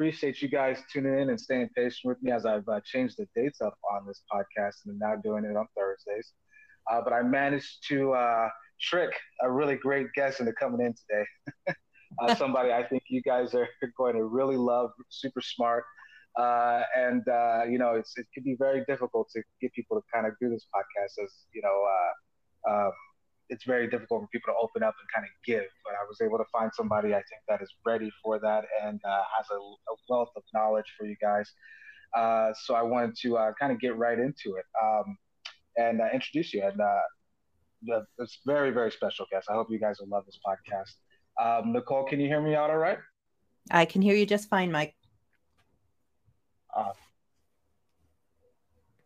appreciate you guys tuning in and staying patient with me as I've uh, changed the dates up on this podcast and I'm now doing it on Thursdays. Uh, but I managed to uh, trick a really great guest into coming in today. Uh, somebody I think you guys are going to really love, super smart. Uh, and, uh, you know, it can be very difficult to get people to kind of do this podcast as, you know, um, it's very difficult for people to open up and kind of give. But I was able to find somebody I think that is ready for that and uh, has a, a, wealth of knowledge for you guys. Uh, so I wanted to uh, kind of get right into it um, and uh, introduce you. And uh, it's very, very special guest. I hope you guys will love this podcast. Um, Nicole, can you hear me out all right? I can hear you just fine, Mike.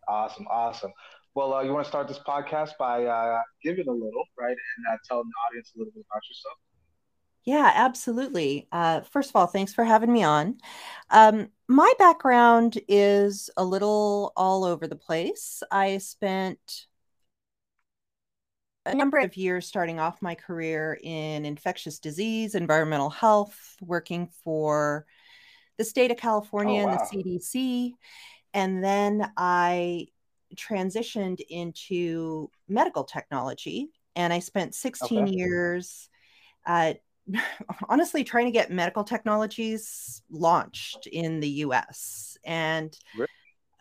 Awesome. Awesome. Well, uh, you want to start this podcast by uh, giving a little, right, and uh, telling the audience a little bit about yourself. Yeah, absolutely. Uh, first of all, thanks for having me on. Um, my background is a little all over the place. I spent a number of years starting off my career in infectious disease, environmental health, working for the state of California oh, wow. and the CDC. And then I transitioned into medical technology and I spent 16 okay. years uh, honestly trying to get medical technologies launched in the US. And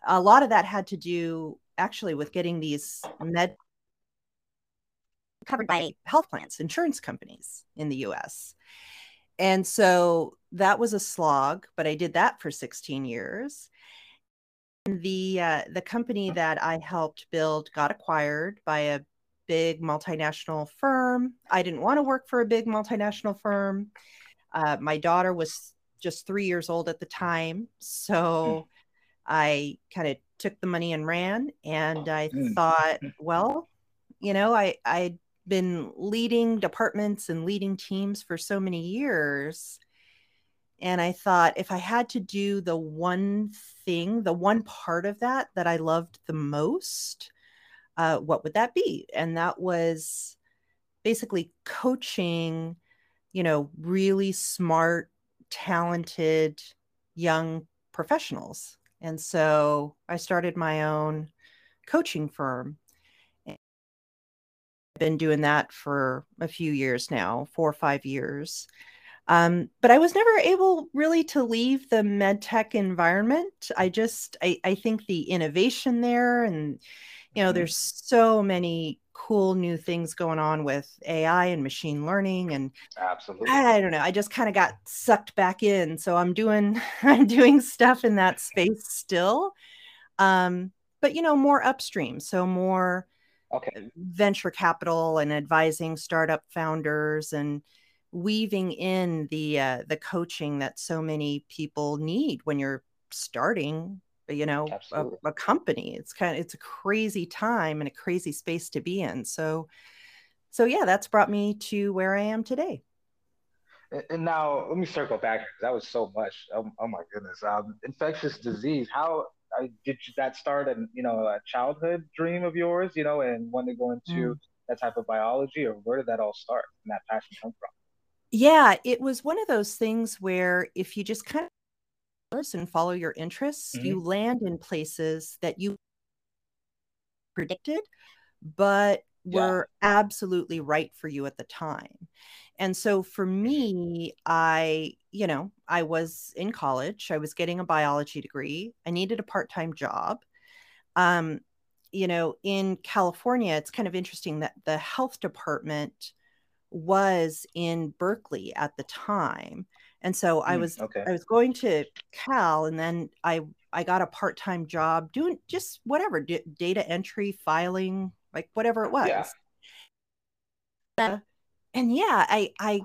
a lot of that had to do actually with getting these med covered by health plans, insurance companies in the US. And so that was a slog, but I did that for 16 years the uh, the company that I helped build got acquired by a big multinational firm. I didn't want to work for a big multinational firm. Uh, my daughter was just three years old at the time, so mm. I kind of took the money and ran. And I mm. thought, well, you know, I I'd been leading departments and leading teams for so many years and I thought if I had to do the one thing, the one part of that that I loved the most, uh, what would that be? And that was basically coaching, you know, really smart, talented young professionals. And so I started my own coaching firm. I've been doing that for a few years now, four or five years. Um, but I was never able really to leave the medtech environment. I just I, I think the innovation there and you know, mm-hmm. there's so many cool new things going on with AI and machine learning and absolutely I don't know. I just kind of got sucked back in. So I'm doing I'm doing stuff in that space still. Um, but you know, more upstream, so more okay. venture capital and advising startup founders and weaving in the uh, the coaching that so many people need when you're starting you know a, a, company. It's kind of it's a crazy time and a crazy space to be in. So so yeah that's brought me to where i am today. And now let me circle back because that was so much. Oh, oh my goodness um, infectious disease how uh, did that start and you know a childhood dream of yours you know and want to go into mm. that type of biology or where did that all start and that passion come from yeah, it was one of those things where if you just kind of and follow your interests, mm-hmm. you land in places that you predicted, but were absolutely right for you at the time. And so for mm-hmm. me, I, you know, I was in college, I was getting a biology degree, I needed a part time job. Um, you know, in California, it's kind of interesting that the health department was in Berkeley at the time. And so I mm, was okay. I was going to Cal and then I I got a part-time job doing just whatever d- data entry, filing, like whatever it was. Yeah. Uh, and yeah, I I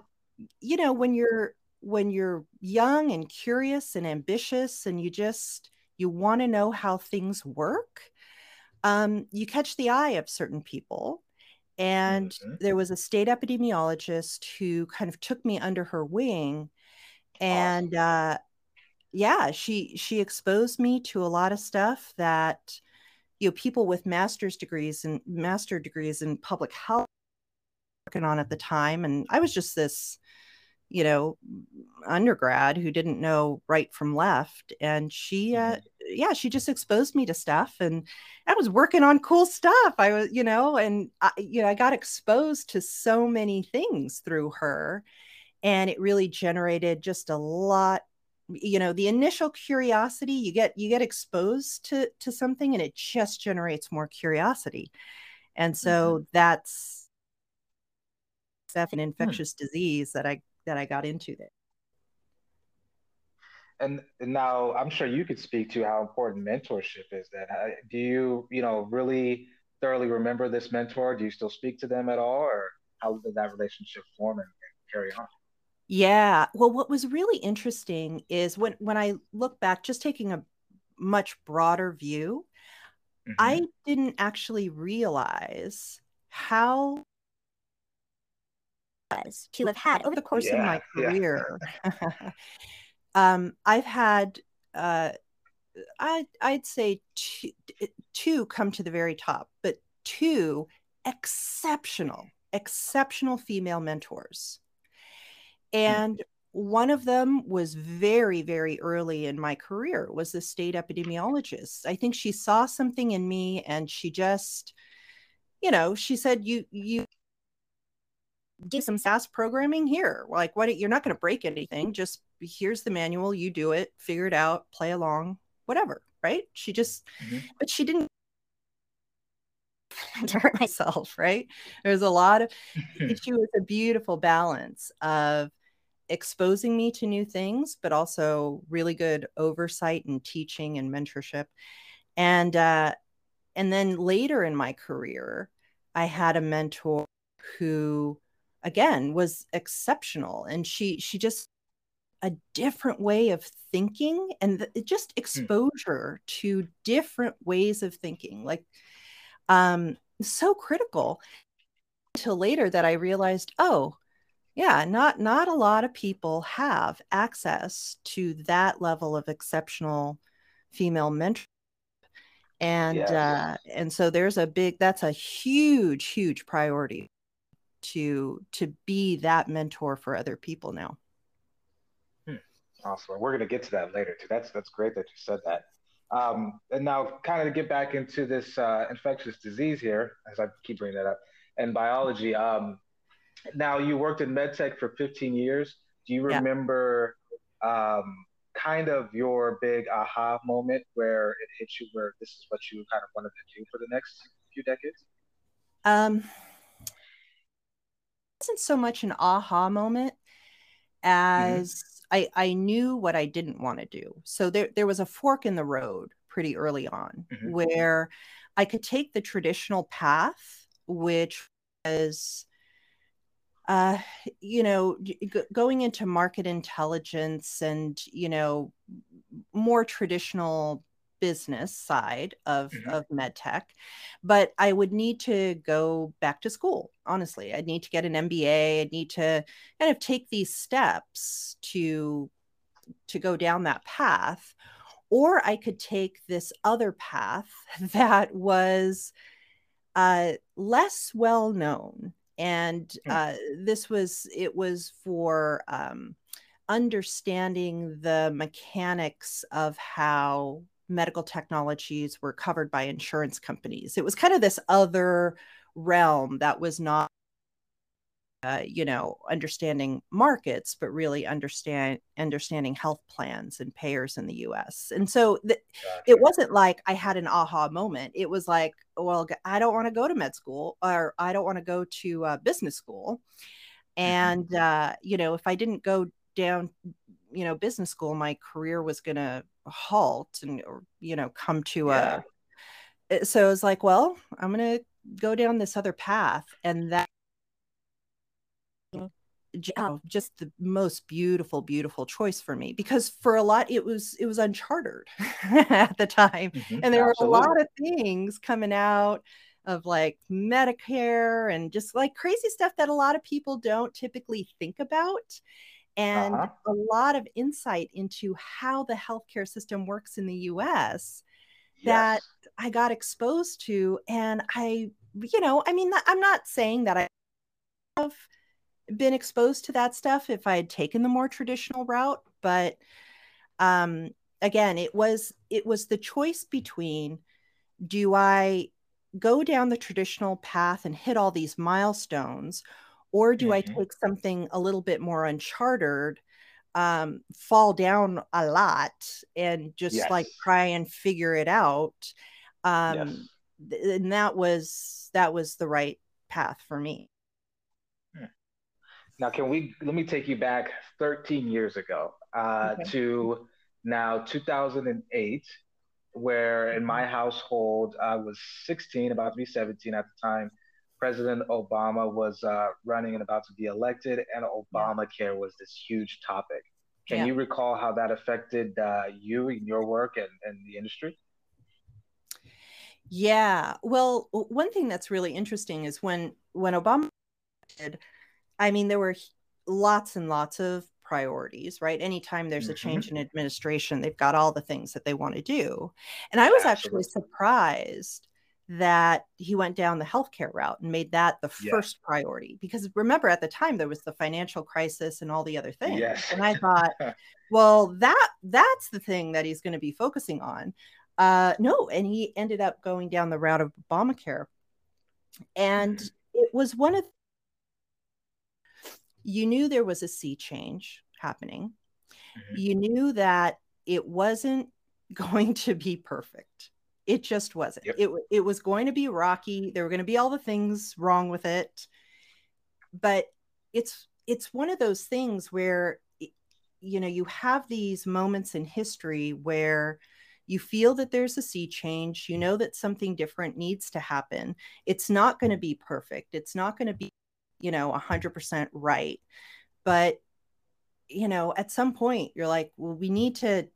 you know, when you're when you're young and curious and ambitious and you just you want to know how things work, um, you catch the eye of certain people and mm-hmm. there was a state epidemiologist who kind of took me under her wing. And awesome. uh, yeah, she she exposed me to a lot of stuff that you know people with master's degrees and master degrees in public health working on at the time. And I was just this you know, undergrad who didn't know right from left. And she, uh, mm-hmm. Yeah, she just exposed me to stuff and I was working on cool stuff. I was, you know, and I, you know, I got exposed to so many things through her. And it really generated just a lot you know the initial curiosity you get you get exposed to to something and it just generates more curiosity and so mm-hmm. that's that's an hmm. infectious hmm. disease that i that I got into there. And now I'm sure you could speak to how important mentorship is. Then, do you, you know, really thoroughly remember this mentor? Do you still speak to them at all, or how did that relationship form and, and carry on? Yeah. Well, what was really interesting is when when I look back, just taking a much broader view, mm-hmm. I didn't actually realize how was to have had over the course yeah, of my career. Yeah. um, I've had, uh, I, I'd say two, two come to the very top, but two exceptional, exceptional female mentors. And mm. one of them was very, very early in my career, was the state epidemiologist. I think she saw something in me and she just, you know, she said, you, you do some SAS programming here. Like, what you're not going to break anything. Just here's the manual. You do it, figure it out, play along, whatever. Right? She just, mm-hmm. but she didn't hurt myself. Right? There's a lot of. she was a beautiful balance of exposing me to new things, but also really good oversight and teaching and mentorship. And uh, and then later in my career, I had a mentor who again was exceptional and she she just a different way of thinking and just hmm. exposure mm. to different ways of thinking like um so critical until later that i realized oh yeah not not a lot of people have access to that level of exceptional female mentorship and uh and so there's a big that's a huge huge priority to to be that mentor for other people now. Awesome we're going to get to that later too that's that's great that you said that um, and now kind of to get back into this uh, infectious disease here as i keep bringing that up and biology um, now you worked in medtech for 15 years do you remember yeah. um, kind of your big aha moment where it hit you where this is what you kind of wanted to do for the next few decades um it wasn't so much an aha moment mm-hmm. as mm-hmm. I, I knew what I didn't want to do. So there, there was a fork in the road pretty early on mm-hmm. where I could take the traditional path, which was, uh, you know, g- going into market intelligence and, you know, more traditional business side of mm-hmm. of medtech but i would need to go back to school honestly i'd need to get an mba i'd need to kind of take these steps to to go down that path or i could take this other path that was uh, less well known and hmm. uh, this was it was for um, understanding the mechanics of how medical technologies were covered by insurance companies. It was kind of this other realm that was not, uh, you know, understanding markets, but really understand understanding health plans and payers in the U.S. And so th- gotcha. it wasn't like I had an aha moment. It was like, well, I don't want to go to med school, or I don't want to go to uh, business school. Mm-hmm. And uh, you know, if I didn't go down you know business school my career was going to halt and or, you know come to yeah. a eh, so it was like well i'm going to go down this other path and that oh, just the most beautiful beautiful choice for me because for a lot it was it was uncharted at the time mm-hmm, and there absolutely. were a lot of things coming out of like medicare and just like crazy stuff that a lot of people don't typically think about and uh-huh. a lot of insight into how the healthcare system works in the US that yes. I got exposed to. And I, you know, I mean, I'm not saying that I have been exposed to that stuff if I had taken the more traditional route, but um, again, it was it was the choice between do I go down the traditional path and hit all these milestones, or do mm-hmm. I take something a little bit more uncharted, um, fall down a lot, and just yes. like try and figure it out? Um, yes. and that was that was the right path for me. Hmm. Now, can we let me take you back 13 years ago uh, okay. to now 2008 where in my household I was 16, about to be 17 at the time. President Obama was uh, running and about to be elected, and Obamacare was this huge topic. Can yeah. you recall how that affected uh, you in your work and, and the industry? Yeah. Well, one thing that's really interesting is when when Obama did, I mean, there were lots and lots of priorities, right? Anytime there's a change mm-hmm. in administration, they've got all the things that they want to do. And I was actually surprised that he went down the healthcare route and made that the yeah. first priority because remember at the time there was the financial crisis and all the other things yes. and i thought well that that's the thing that he's going to be focusing on uh no and he ended up going down the route of obamacare and mm-hmm. it was one of you knew there was a sea change happening. Mm-hmm. You knew that it wasn't going to be perfect. It just wasn't. Yep. It it was going to be rocky. There were going to be all the things wrong with it. But it's it's one of those things where you know you have these moments in history where you feel that there's a sea change you know that something different needs to happen it's not going to be perfect it's not going to be you know 100% right but you know at some point you're like well we need to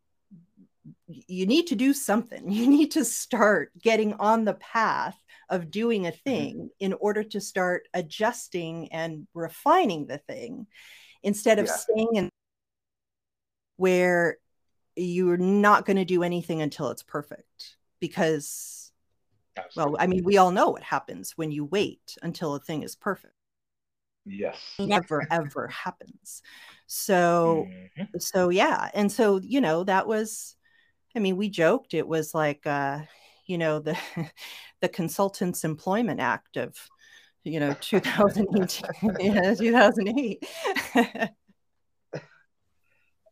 you need to do something you need to start getting on the path of doing a mm-hmm. thing in order to start adjusting and refining the thing instead of yeah. staying in where you're not going to do anything until it's perfect because Absolutely. well i mean we all know what happens when you wait until a thing is perfect Yes. Never ever happens. So mm-hmm. so yeah. And so, you know, that was I mean, we joked it was like uh, you know, the the Consultants Employment Act of you know 2008 yeah, 2008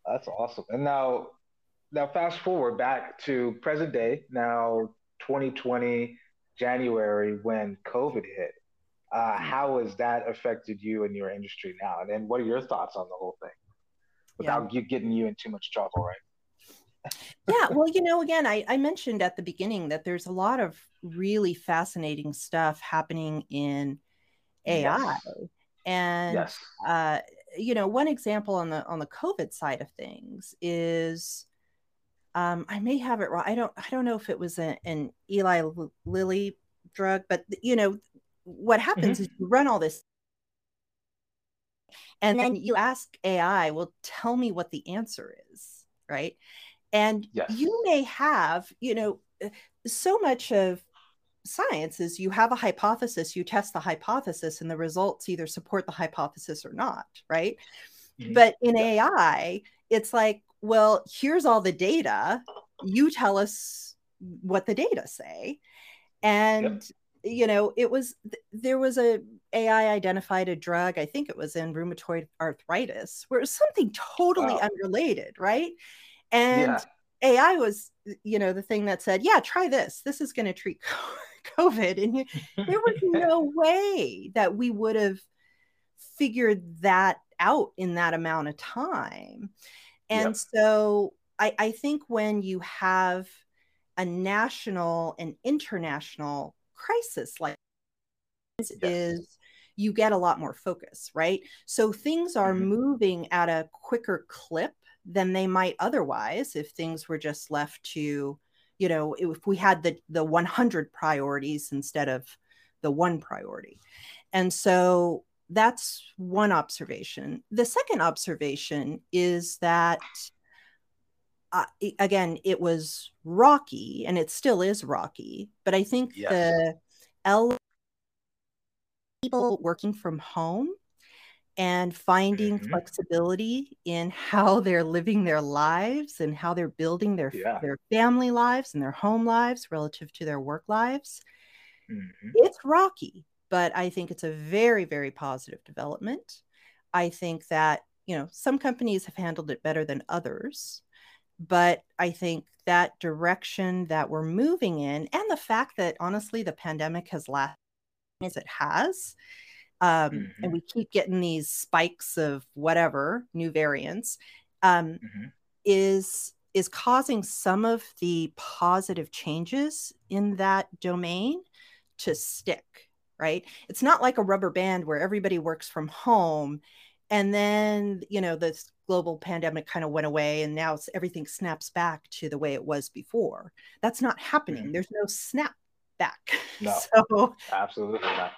that's awesome and now now fast forward back to present day now 2020 january when covid hit uh, mm. how has that affected you and your industry now? And then what are your thoughts on the whole thing without yeah. you getting you in too much trouble, right? Yeah, well, you know, again, I, I mentioned at the beginning that there's a lot of really fascinating stuff happening in AI. Yes. And yes. Uh, you know, one example on the on the COVID side of things is um, I may have it wrong. I don't I don't know if it was a, an Eli Lilly drug, but you know, what happens mm-hmm. is you run all this and then you ask AI, well, tell me what the answer is, right? And yes. you may have, you know, uh, so much of science is you have a hypothesis, you test the hypothesis, and the results either support the hypothesis or not, right? Mm-hmm. But in yeah. AI, it's like, well, here's all the data. You tell us what the data say. And you know it was there was a ai identified a drug i think it was in rheumatoid arthritis where it was something totally wow. unrelated right and yeah. ai was you know the thing that said yeah try this this is going to treat covid and you, there was no way that we would have figured that out in that amount of time and yep. so I, I think when you have a national and international crisis like this yes. is you get a lot more focus, right? So things are mm-hmm. moving at a quicker clip than they might otherwise if things were just left to, you know, if we had the the 100 priorities instead of the one priority. And so that's one observation. The second observation is that uh, again, it was rocky and it still is rocky, but I think yes. the L people working from home and finding mm-hmm. flexibility in how they're living their lives and how they're building their yeah. their family lives and their home lives relative to their work lives. Mm-hmm. It's rocky, but I think it's a very very positive development. I think that, you know, some companies have handled it better than others, but I think that direction that we're moving in and the fact that honestly the pandemic has lasted as it has um, mm-hmm. and we keep getting these spikes of whatever new variants um, mm-hmm. is is causing some of the positive changes in that domain to stick right it's not like a rubber band where everybody works from home and then you know this global pandemic kind of went away and now everything snaps back to the way it was before that's not happening mm-hmm. there's no snap back no so absolutely not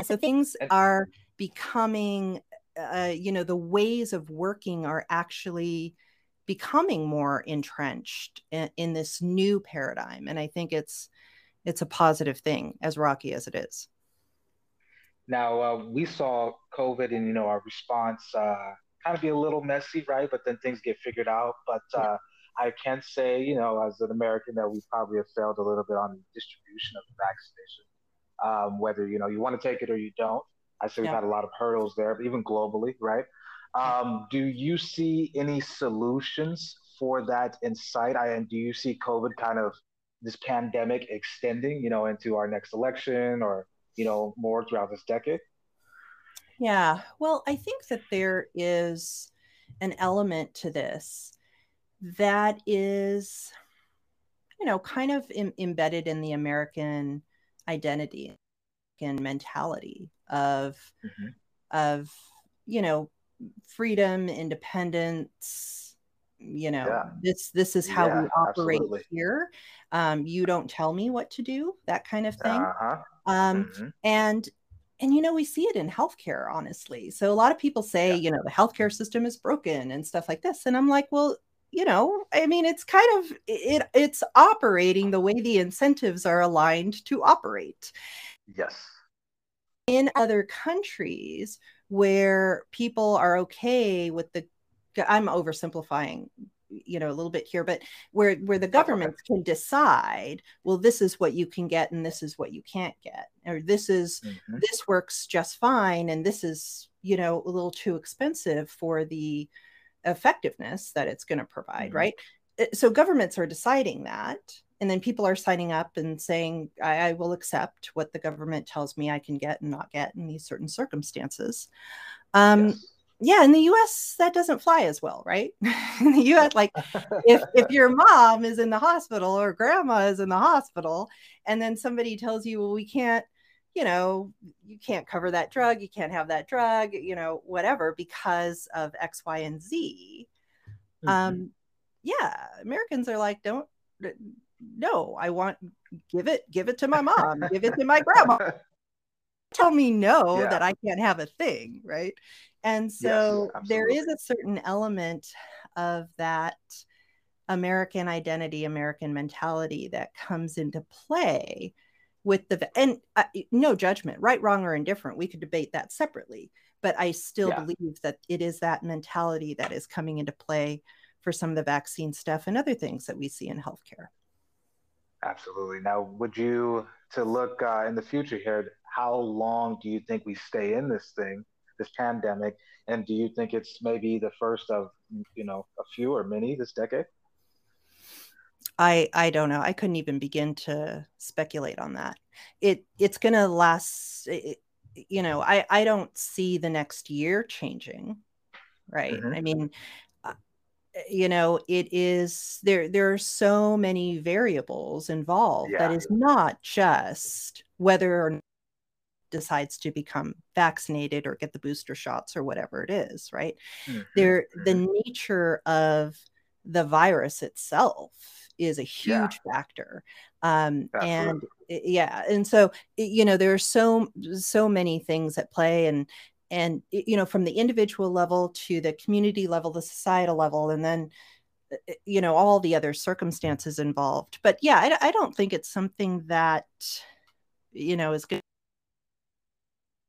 so things are becoming, uh, you know, the ways of working are actually becoming more entrenched in, in this new paradigm. And I think it's it's a positive thing, as rocky as it is. Now uh, we saw COVID and you know our response uh, kind of be a little messy, right? But then things get figured out. But uh, I can say, you know, as an American, that we probably have failed a little bit on the distribution of the vaccination um, whether you know you want to take it or you don't. I say we've had a lot of hurdles there, even globally, right? Um, do you see any solutions for that in sight? I, and do you see COVID kind of this pandemic extending, you know, into our next election or you know more throughout this decade? Yeah, well, I think that there is an element to this that is, you know, kind of Im- embedded in the American identity and mentality of mm-hmm. of you know freedom independence you know yeah. this this is how yeah, we operate absolutely. here um, you don't tell me what to do that kind of thing uh-huh. um, mm-hmm. and and you know we see it in healthcare honestly so a lot of people say yeah. you know the healthcare system is broken and stuff like this and i'm like well you know i mean it's kind of it it's operating the way the incentives are aligned to operate. Yes. In other countries where people are okay with the i'm oversimplifying you know a little bit here but where where the governments can decide well this is what you can get and this is what you can't get or this is mm-hmm. this works just fine and this is you know a little too expensive for the effectiveness that it's going to provide, mm-hmm. right? Uh, so governments are deciding that. And then people are signing up and saying, I, I, will accept what the government tells me I can get and not get in these certain circumstances. Um, yes. Yeah, in the US, that doesn't fly as well, right? in the US, like if, if your mom is in the hospital or grandma is in the hospital, and then somebody tells you, well, we can't you know, you can't cover that drug, you can't have that drug, you know, whatever, because of X, Y, and Z. Mm-hmm. Um, yeah, Americans are like, don't, no, I want, give it, give it to my mom, give it to my grandma. Tell me no yeah. that I can't have a thing, right? And so yes, there is a certain element of that American identity, American mentality that comes into play with the and uh, no judgment right wrong or indifferent we could debate that separately but i still yeah. believe that it is that mentality that is coming into play for some of the vaccine stuff and other things that we see in healthcare. Absolutely. Now would you to look uh, in the future here how long do you think we stay in this thing this pandemic and do you think it's maybe the first of you know a few or many this decade I I don't know. I couldn't even begin to speculate on that. It it's going to last it, you know, I I don't see the next year changing. Right? Mm-hmm. I mean, uh, you know, it is there there are so many variables involved yeah. that is not just whether or decides to become vaccinated or get the booster shots or whatever it is, right? Mm-hmm. There the mm-hmm. nature of the virus itself is a huge yeah. factor um, and yeah and so you know there are so so many things at play and and you know from the individual level to the community level the societal level and then you know all the other circumstances involved but yeah i, I don't think it's something that you know is good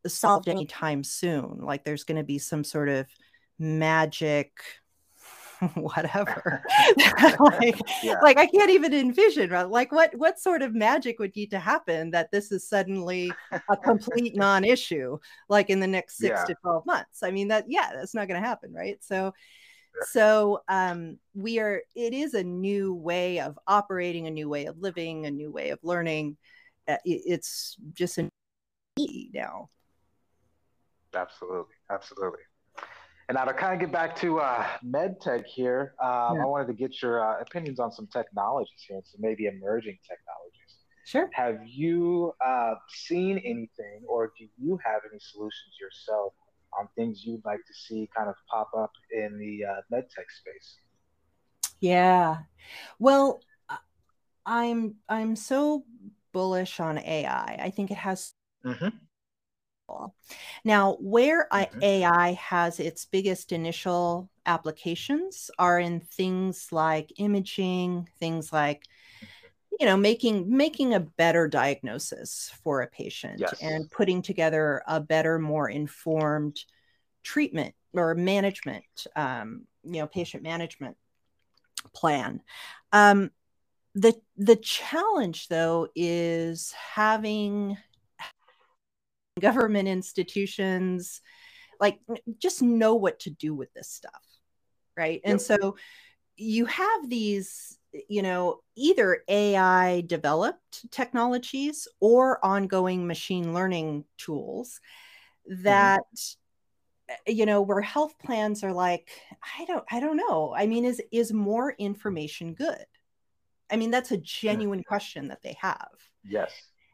solved anytime soon. Like there's going to be some sort of magic whatever. Like, yeah. like i can't even envision right? like what what sort of magic would need to happen that this is suddenly a complete non-issue like in the next six yeah. to 12 months? I mean that yeah that's not going to happen right? So so um, we are it is a new way of operating a new way of living a new way of learning. Uh, it's just a now. Absolutely absolutely and now to kind of get back to uh, medtech here um, yeah. i wanted to get your uh, opinions on some technologies here some maybe emerging technologies Sure. Have you uh, seen anything, or do you have any solutions yourself on things you'd like to see kind of pop up in the uh, medtech space? Yeah, well, I'm I'm so bullish on AI. I think it has. Mm-hmm. Now, where mm-hmm. AI has its biggest initial applications are in things like imaging, things like you know making making a better diagnosis for a patient yes. and putting together a better more informed treatment or management um, you know patient management plan um, the the challenge though is having government institutions like just know what to do with this stuff right yep. and so you have these you know, either AI developed technologies or ongoing machine learning tools that mm-hmm. you know where health plans are like i don't i don't know i mean is is more information good i mean that's a genuine question that they have yes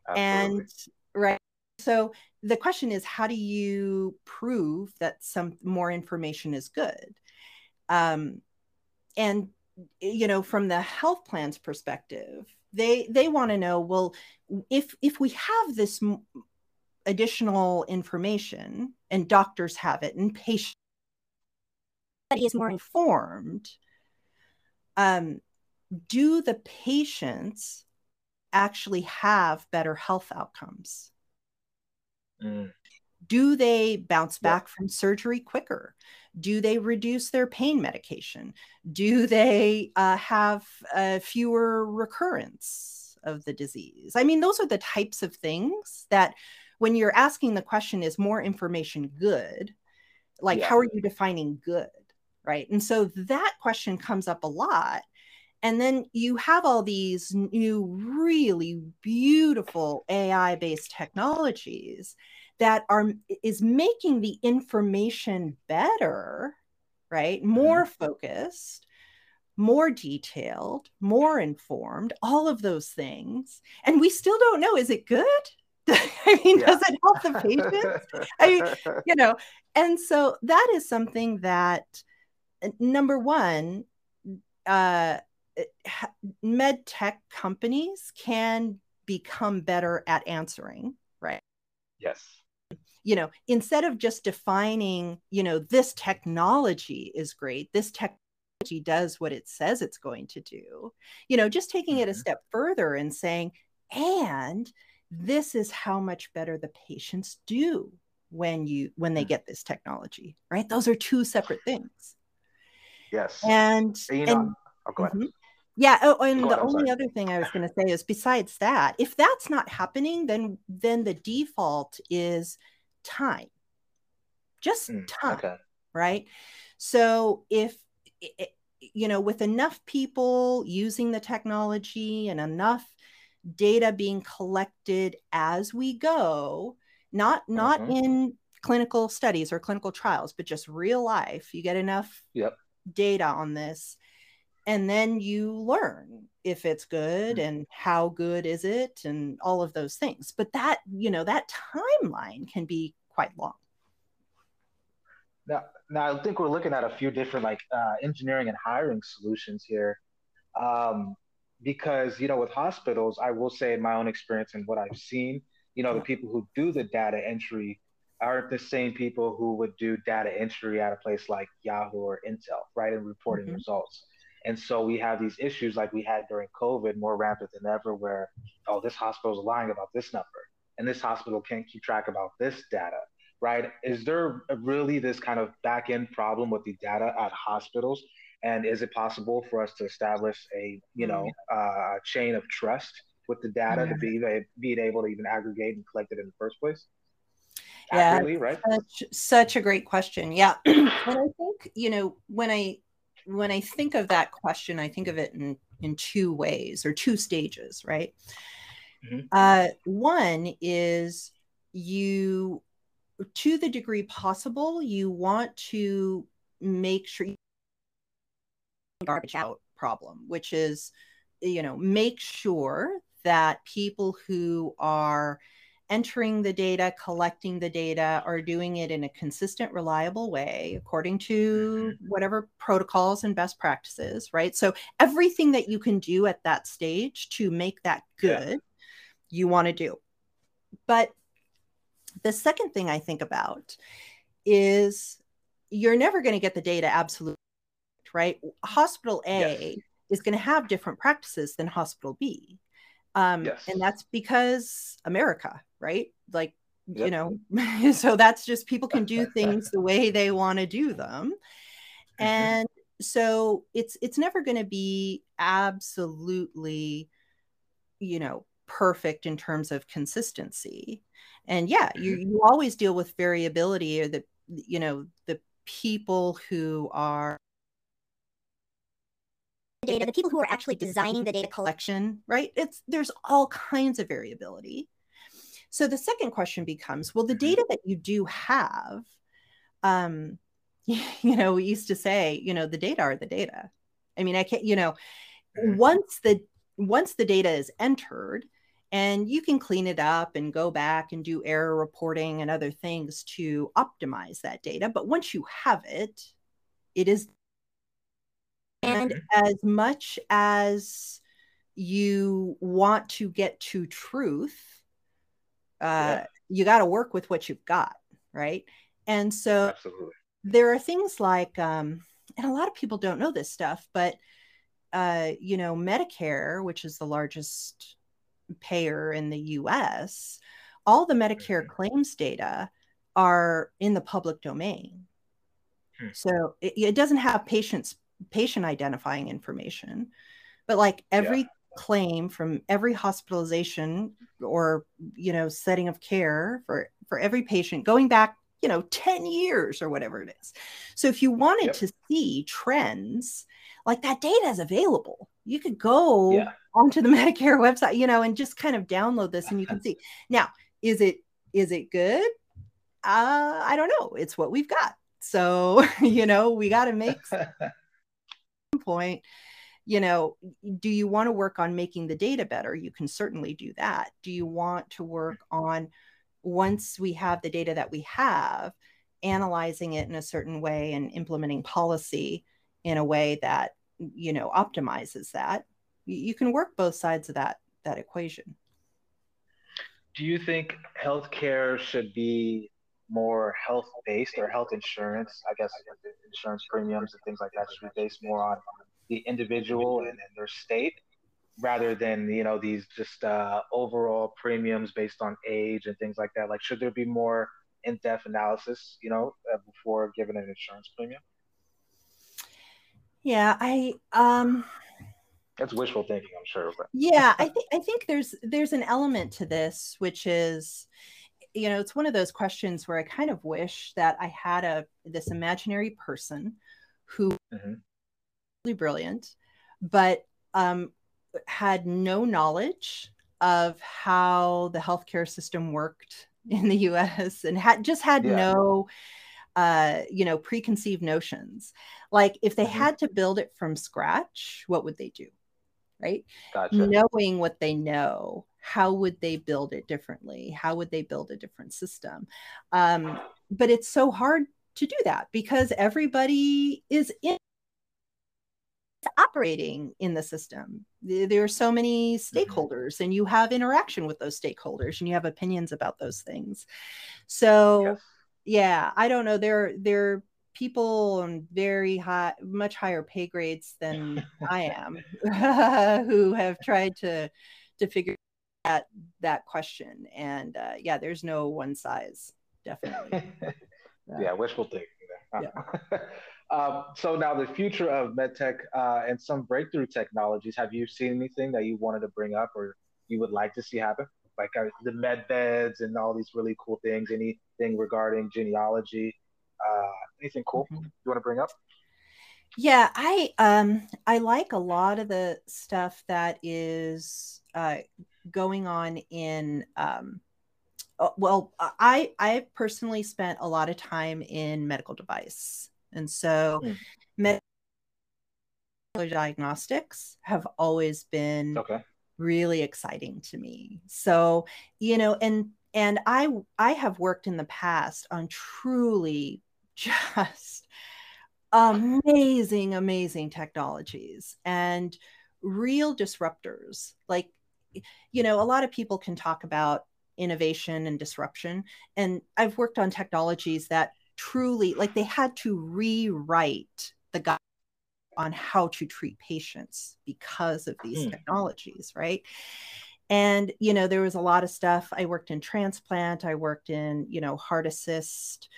absolutely. and right so the question is how do you prove that some more information is good? Um and you know from the health plans perspective they they want to know well if if we have this additional information and doctors have it and patients is more informed um, do the patients actually have better health outcomes mm. do they bounce back yeah. from surgery quicker do they reduce their pain medication? Do they uh, have uh, fewer recurrence of the disease? I mean, those are the types of things that when you're asking the question, is more information good? Like, yeah. how are you defining good? Right. And so that question comes up a lot. And then you have all these new, really beautiful AI based technologies that are is making the information better right more mm-hmm. focused more detailed more informed all of those things and we still don't know is it good i mean yeah. does it help the patients i mean you know and so that is something that number one uh med tech companies can become better at answering right yes you know instead of just defining you know this technology is great this technology does what it says it's going to do you know just taking mm-hmm. it a mm-hmm. step further and saying and this is how much better the patients do when you when they mm. get this technology right those are two separate things yes and, you know, and oh, go ahead. Mm-hmm. Yeah. Oh, and the only other thing I was going to say is besides that, if that's not happening, then then the default is time just mm, time okay. right so if you know with enough people using the technology and enough data being collected as we go not not mm-hmm. in clinical studies or clinical trials but just real life you get enough yep. data on this and then you learn if it's good mm-hmm. and how good is it and all of those things but that you know that timeline can be quite long now, now i think we're looking at a few different like uh, engineering and hiring solutions here um, because you know with hospitals i will say in my own experience and what i've seen you know the people who do the data entry aren't the same people who would do data entry at a place like yahoo or intel right and reporting mm-hmm. results and so we have these issues like we had during COVID more rampant than ever, where, oh, this hospital is lying about this number. and this hospital can't keep track about this data, right? Is there really this kind of back end problem with the data at hospitals? And is it possible for us to establish a, you know, mm-hmm. uh, chain of trust with the data to be being able to even aggregate and collect it in the first place? Yeah, right? Such, such a great question. Yeah, and I think you know when I when I think of that question, I think of it in in two ways or two stages, right? Mm-hmm. Uh, one is you, to the degree possible, you want to make sure you garbage out problem, which is, you know, make sure that people who are entering the data, collecting the data, are doing it in a consistent, reliable way according to mm-hmm. whatever protocols and best practices, right? So everything that you can do at that stage to make that good, yeah. you want to do. But the second thing I think about is you're never going to get the data absolutely right. Hospital A yes. is going to have different practices than hospital B. Um, yes. And that's because America, right? Like, yep. you know, so that's just people can do things the way they want to do them. Mm-hmm. And so it's it's never going to be absolutely, you know, perfect in terms of consistency. And yeah, you mm-hmm. you always deal with variability or the you know the people who are data, the people who are actually designing the data collection, right? It's there's all kinds of variability. So the second question becomes, well, the mm-hmm. data that you do have, um, you know, we used to say, you know, the data are the data. I mean, I can't, you know, mm-hmm. once the once the data is entered, and you can clean it up and go back and do error reporting and other things to optimize that data. But once you have it, it is and mm-hmm. as much as you want to get to truth, uh, yeah. you got to work with what you've got, right? And so Absolutely. there are things like, um, and a lot of people don't know this stuff, but uh, you know, Medicare, which is the largest payer in the US, all the Medicare mm-hmm. claims data are in the public domain. Hmm. So it, it, doesn't have patients patient identifying information, but like every yeah. Claim from every hospitalization or you know setting of care for for every patient going back you know 10 years or whatever it is. So if you wanted yep. to see trends, like that data is available. You could go yeah. onto the Medicare website, you know, and just kind of download this and you can see. Now, is it is it good? Uh, I don't know. It's what we've got. So, you know, we got to make point you know do you want to work on making the data better? You can certainly do that. Do you want to mm. work on once we have the data that we have analyzing it in a certain way and implementing policy in a way that you know optimizes that? You can work both sides of that that equation. Do you think healthcare should be more health based or health insurance, I guess insurance premiums and things like that should be based more on the individual and, and their state rather than you know these just uh, overall premiums based on age and things like that. Like, should there be more in-depth analysis, you know, uh, before giving an insurance premium? Yeah, I um that's wishful thinking, I'm sure. But. yeah, I think I think there's there's an element to this which is you know, it's one of those questions where I kind of wish that I had a this imaginary person who mm-hmm. Really brilliant, but um, had no knowledge of how the healthcare system worked in the U.S. and had just had yeah. no, uh, you know, preconceived notions. Like if they mm-hmm. had to build it from scratch, what would they do? Right? Gotcha. Knowing what they know how would they build it differently how would they build a different system um, but it's so hard to do that because everybody is in operating in the system there are so many mm-hmm. stakeholders and you have interaction with those stakeholders and you have opinions about those things so yes. yeah i don't know there there are people on very high much higher pay grades than i am who have tried to to figure that that question. And uh, yeah, there's no one size, definitely. yeah, wishful thinking. Yeah. Um, so now the future of medtech uh, and some breakthrough technologies. Have you seen anything that you wanted to bring up or you would like to see happen? Like uh, the med beds and all these really cool things. Anything regarding genealogy? Uh, anything cool mm-hmm. you want to bring up? Yeah, I um I like a lot of the stuff that is uh, going on in um uh, well I I personally spent a lot of time in medical device, and so mm. medical diagnostics have always been okay. really exciting to me. So you know, and and I I have worked in the past on truly just amazing, amazing technologies and real disruptors. Like, you know, a lot of people can talk about innovation and disruption. And I've worked on technologies that truly, like, they had to rewrite the guide on how to treat patients because of these mm. technologies, right? And, you know, there was a lot of stuff. I worked in transplant, I worked in, you know, heart assist.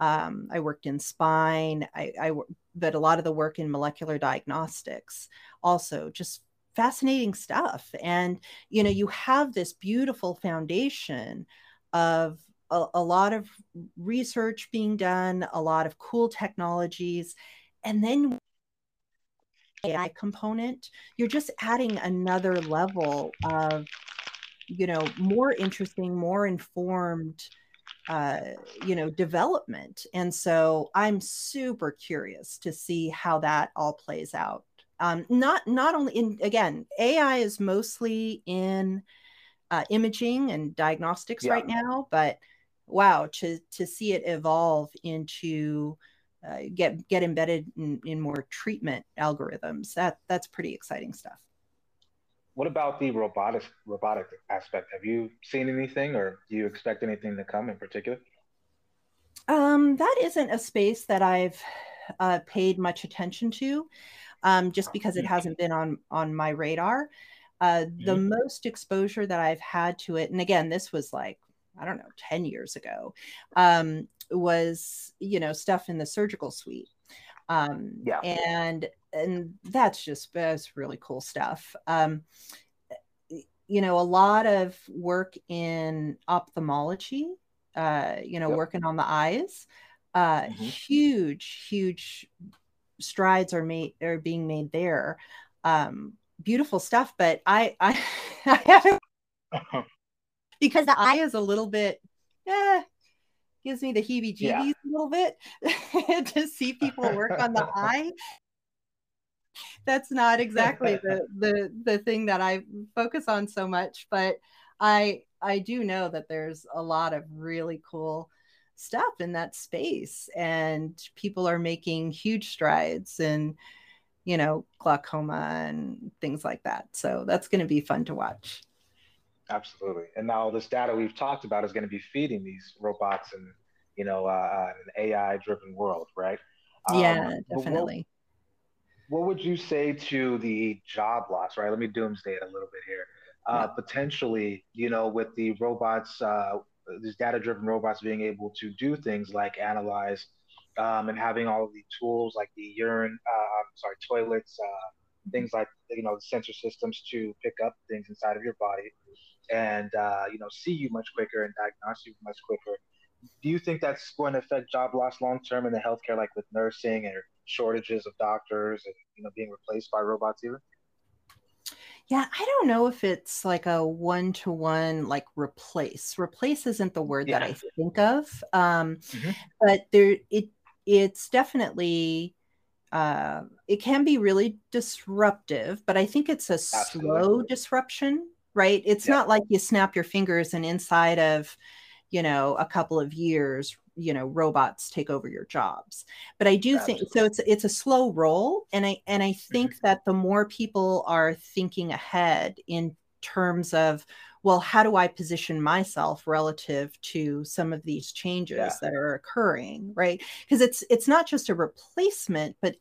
Um, I worked in spine. I, I but a lot of the work in molecular diagnostics also just fascinating stuff. And you know, you have this beautiful foundation of a, a lot of research being done, a lot of cool technologies, and then AI component, you're just adding another level of, you know, more interesting, more informed uh, you know development and so i'm super curious to see how that all plays out um, not not only in again ai is mostly in uh, imaging and diagnostics yeah. right now but wow to to see it evolve into uh, get get embedded in, in more treatment algorithms that that's pretty exciting stuff what about the robotic robotic aspect? Have you seen anything, or do you expect anything to come in particular? Um, that isn't a space that I've uh, paid much attention to, um, just because it hasn't been on on my radar. Uh, the mm-hmm. most exposure that I've had to it, and again, this was like I don't know, ten years ago, um, was you know stuff in the surgical suite. Um, yeah, and and that's just that's really cool stuff. Um, you know, a lot of work in ophthalmology. Uh, you know, yep. working on the eyes. Uh, mm-hmm. Huge, huge strides are made are being made there. Um, beautiful stuff, but I I, I haven't because the eye is a little bit. Eh, gives me the heebie-jeebies yeah. a little bit to see people work on the eye that's not exactly the the the thing that I focus on so much, but I I do know that there's a lot of really cool stuff in that space and people are making huge strides in you know glaucoma and things like that so that's going to be fun to watch absolutely and now this data we've talked about is going to be feeding these robots and you know uh, an ai driven world right yeah um, definitely what would you say to the job loss, right? Let me doomsday it a little bit here. Uh, yeah. Potentially, you know, with the robots, uh, these data driven robots being able to do things like analyze um, and having all of the tools like the urine, uh, sorry, toilets, uh, things like, you know, the sensor systems to pick up things inside of your body and, uh, you know, see you much quicker and diagnose you much quicker. Do you think that's going to affect job loss long term in the healthcare, like with nursing and shortages of doctors and you know being replaced by robots even? Yeah, I don't know if it's like a one to one like replace. Replace isn't the word yeah. that I think of. Um, mm-hmm. But there, it it's definitely uh, it can be really disruptive. But I think it's a Absolutely. slow disruption, right? It's yeah. not like you snap your fingers and inside of you know a couple of years you know robots take over your jobs but i do Absolutely. think so it's it's a slow roll and i and i think mm-hmm. that the more people are thinking ahead in terms of well how do i position myself relative to some of these changes yeah. that are occurring right because it's it's not just a replacement but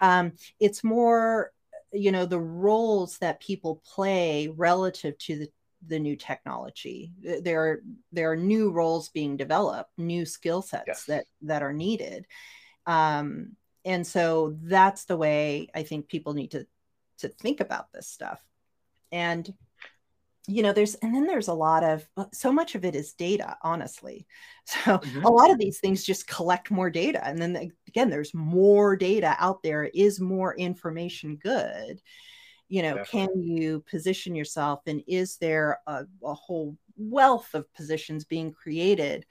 um, it's more you know the roles that people play relative to the the new technology. There are there are new roles being developed new skill sets yes. that that are needed. Um, and so that's the way i think people need to to think about this stuff. And you know there's and then there's a lot of uh, so much of it is data honestly so mm-hmm. a lot of these things just collect more data and then again there's more data out there is more information good you know Definitely. can you position yourself and is there a, a whole wealth of positions being created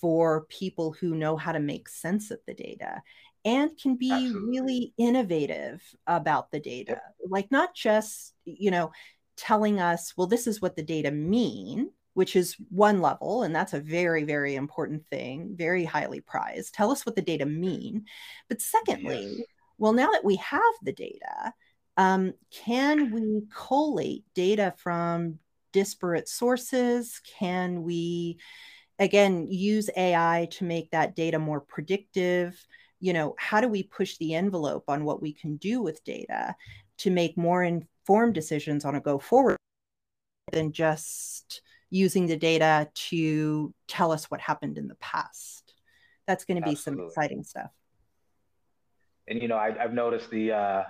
for people who know how to make sense of the data and can be Absolutely. really innovative about the data yep. like not just you know telling us, well, this is what the data mean, which is one level, and that's a very, very important thing, very highly prized. Tell us what the data mean. But secondly, yes. well, now that we have the data, um, can we collate data from disparate sources? Can we, again, use AI to make that data more predictive? You know, how do we push the envelope on what we can do with data to make more in, informed decisions on a go forward than just using the data to tell us what happened in the past. That's going to be Absolutely. some exciting stuff. And you know, I, have noticed the uh,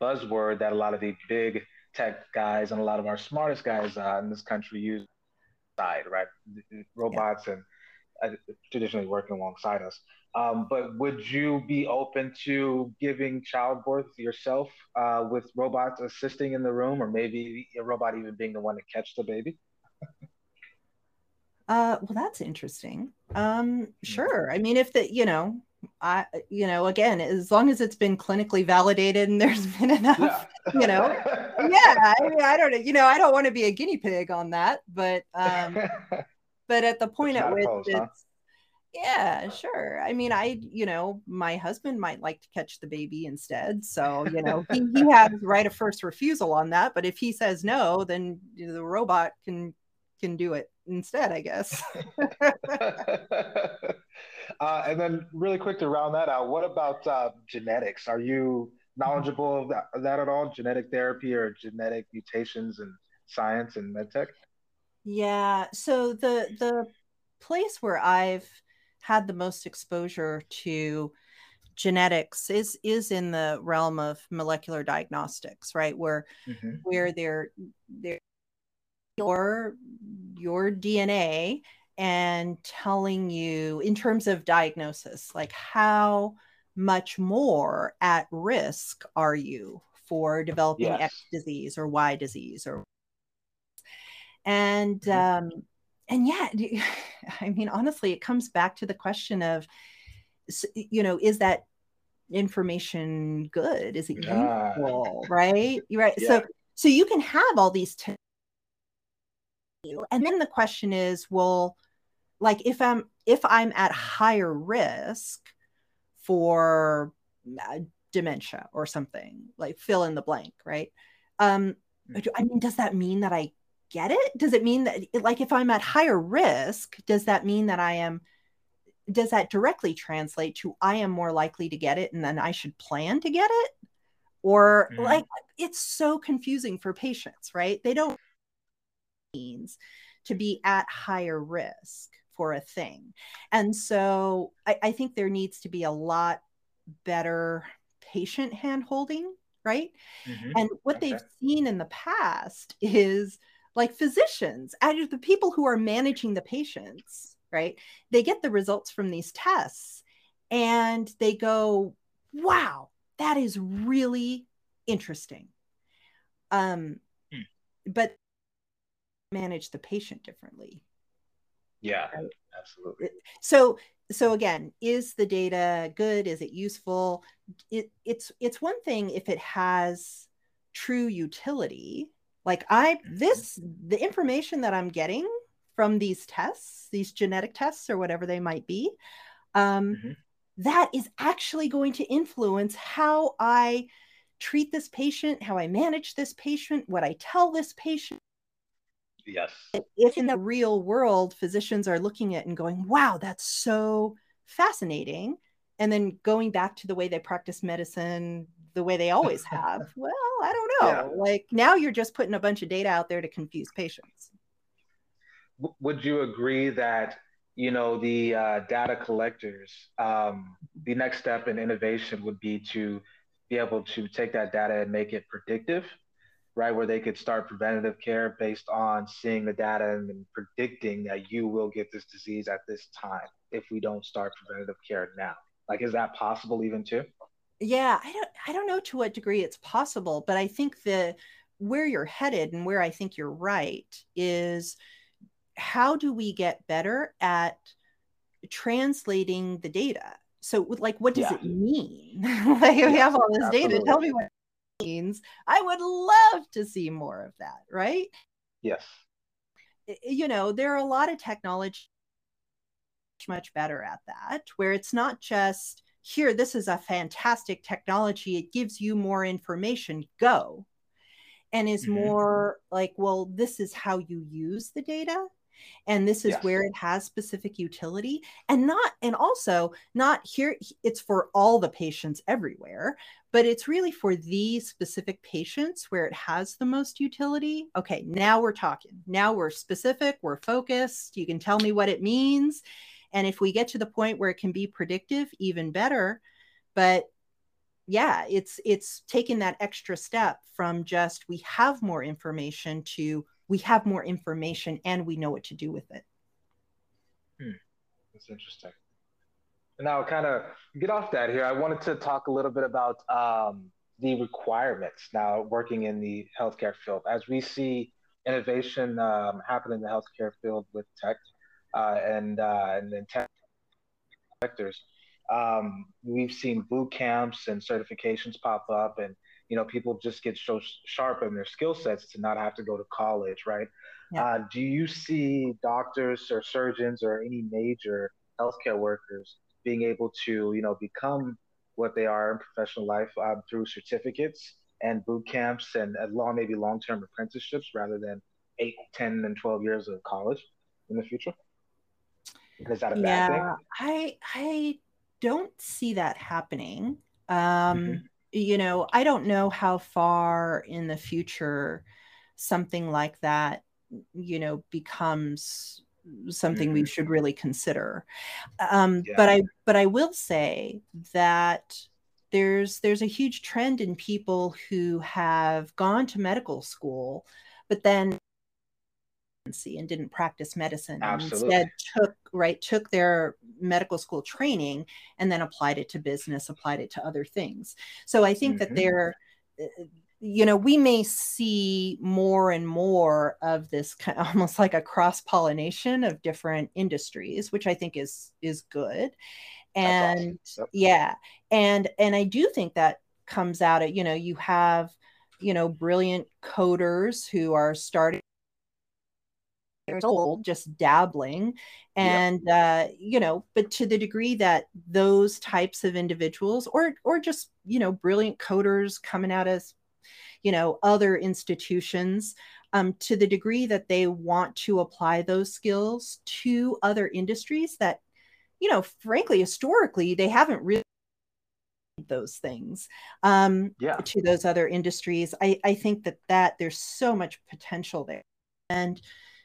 buzzword that a lot of the big tech guys and a lot of our smartest guys uh, in this country use side, right? Robots yeah. and traditionally working alongside us. Um, but would you be open to giving childbirth yourself uh, with robots assisting in the room, or maybe a robot even being the one to catch the baby? uh, well, that's interesting. Um, sure. I mean, if the, you know, I, you know, again, as long as it's been clinically validated and there's been enough, yeah. you know, yeah. I mean, I don't know, you know, I don't want to be a guinea pig on that, but, um, but at the point at which it's, huh? yeah sure. I mean i you know my husband might like to catch the baby instead so you know he, he has right of first refusal on that but if he says no then the robot can can do it instead i guess. Uh, and then really quick to round that out what about uh, genetics? Are you knowledgeable of that, of that at all? Genetic therapy or genetic mutations and science and medtech yeah so the the place where i've had the most exposure to genetics is is in the realm of molecular diagnostics right where mm-hmm. where they're they're your your dna and telling you in terms of diagnosis like how much more at risk are you for developing yes. x disease or y disease or and mm-hmm. um and yet i mean honestly it comes back to the question of you know is that information good? Is it useful? Right? Right. Yeah. so so you can have all these t- and then the question is well like if i'm if i'm at higher risk for uh, dementia or something like fill in the blank right? Um i mean does that mean that i get it? Does it mean that, like, if I'm at higher risk, does that mean that I am, does that directly translate to I am more likely to get it and then I should plan to get it? Or, mm-hmm. like, it's so confusing for patients, right? They don't means to be at higher risk for a thing. And so I, I think there needs to be a lot better patient hand holding right? Mm-hmm. And what okay. they've seen in the past is like physicians and the people who are managing the patients right? They get the results from these tests and they go wow that is really interesting. Um hmm. but manage the patient differently. Yeah right? absolutely. So so again is the data good? Is it useful? It, it's it's one thing if it has true utility like I mm-hmm. this the information that I'm getting from these tests, these genetic tests or whatever they might be, um, mm-hmm. that is actually going to influence how I treat this patient, how I manage this patient, what I tell this patient. Yes. If in the real world physicians are looking at and going, wow, that's so fascinating. And then going back to the way they practice medicine, the way they always have. well, I don't know. Yeah. Like now you're just putting a bunch of data out there to confuse patients. w- would you agree that you know the uh, data collectors um, the next step in innovation would be to be able to take that data and make it predictive right where they could start preventative care based on seeing the data and predicting that you will get this disease at this time if we don't start preventative care now like is that possible even too yeah i don't i don't know to what degree it's possible but i think the where you're headed and where i think you're right is how do we get better at translating the data? So like what does yeah. it mean? Like yeah, we have all this absolutely. data tell me what it means. I would love to see more of that right? Yes. You know there are a lot of technology much better at that where it's not just here this is a fantastic technology. It gives you more information. Go. And is mm-hmm. more like well this is how you use the data and this is where it has specific utility. And not and also not here it's for all the patients everywhere but it's really for these specific patients where it has the most utility. Okay now we're talking. Now we're specific we're focused. You can tell me what it means and if we get to the point where it can be predictive, even better. But yeah, it's it's taking that extra step from just we have more information to we have more information and we know what to do with it. Hmm. That's interesting. And now, kind of get off that here. I wanted to talk a little bit about um, the requirements now working in the healthcare field. As we see innovation um, happen in the healthcare field with tech, and uh, and then tech sectors. Um, we've seen boot camps and certifications pop up, and you know people just get so sharp in their skill sets to not have to go to college, right? Yeah. Uh, do you see doctors or surgeons or any major healthcare workers being able to you know become what they are in professional life um, through certificates and boot camps and uh, long maybe long-term apprenticeships rather than 8 10 and 12 years of college in the future is that a yeah, bad thing? I I don't see that happening. Um, mm-hmm. You know, I don't know how far in the future something like that, you know, becomes something mm-hmm. we should really consider. Um, yeah. But I but I will say that there's there's a huge trend in people who have gone to medical school, but then and didn't practice medicine Absolutely. instead took right took their medical school training and then applied it to business applied it to other things so i think mm-hmm. that there uh, you know we may see more and more of this kind of almost like a cross pollination of different industries which i think is is good and awesome. yep. yeah and and i do think that comes out of you know you have you know brilliant coders who are starting years old just dabbling and yeah. uh, you know but to the degree that those types of individuals or or just you know brilliant coders coming out as you know other institutions um, to the degree that they want to apply those skills to other industries that you know frankly historically they haven't really those things um, yeah. to those other industries I, I think that that there's so much potential there and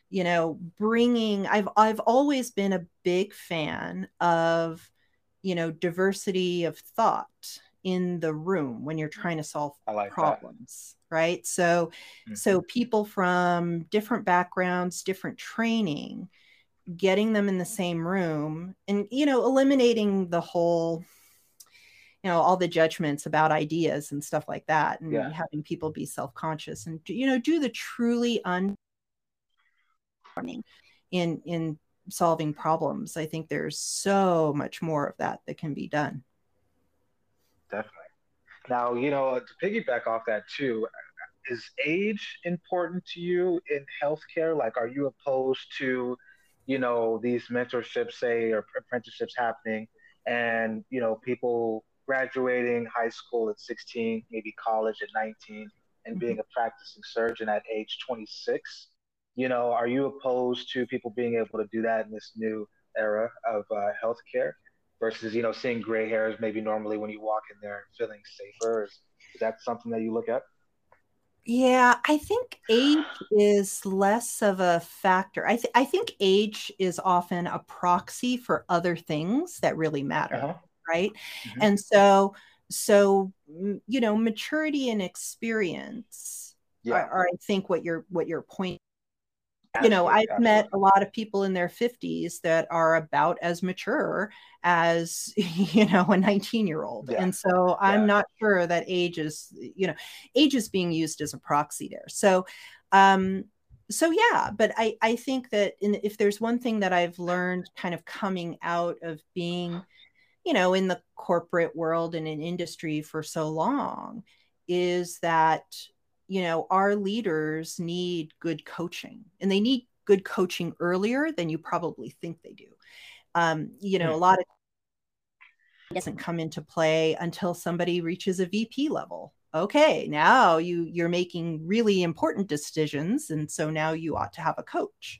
you know bringing i've i've always been a big fan of you know diversity of thought in the room when you're trying to solve like problems that. right so mm-hmm. so people from different backgrounds different training getting them in the same room and you know eliminating the whole you know all the judgments about ideas and stuff like that and yeah. having people be self-conscious and you know do the truly un in in solving problems. I think there's so much more of that that can be done. Definitely. Now, you know, to piggyback off that too, is age important to you in healthcare? Like, are you opposed to, you know, these mentorships, say, or apprenticeships happening, and you know, people graduating high school at 16, maybe college at 19, and mm-hmm. being a practicing surgeon at age 26? You know, are you opposed to people being able to do that in this new era of uh, healthcare versus, you know, seeing gray hairs maybe normally when you walk in there feeling safer? Is, is that something that you look at? Yeah, I think age is less of a factor. I, th- I think age is often a proxy for other things that really matter, uh-huh. right? Mm-hmm. And so, so you know, maturity and experience yeah. are, are, I think, what your what your point you know i've absolutely. met a lot of people in their 50s that are about as mature as you know a 19 year old yeah. and so i'm not sure that age is you know age is being used as a proxy there so um so yeah but i i think that in, if there's one thing that i've learned kind of coming out of being you know in the corporate world and in industry for so long is that you know, our leaders need good coaching and they need good coaching earlier than you probably think they do. Um, you know, a lot of doesn't come into play until somebody reaches a VP level. Okay, now you you're making really important decisions, and so now you ought to have a coach.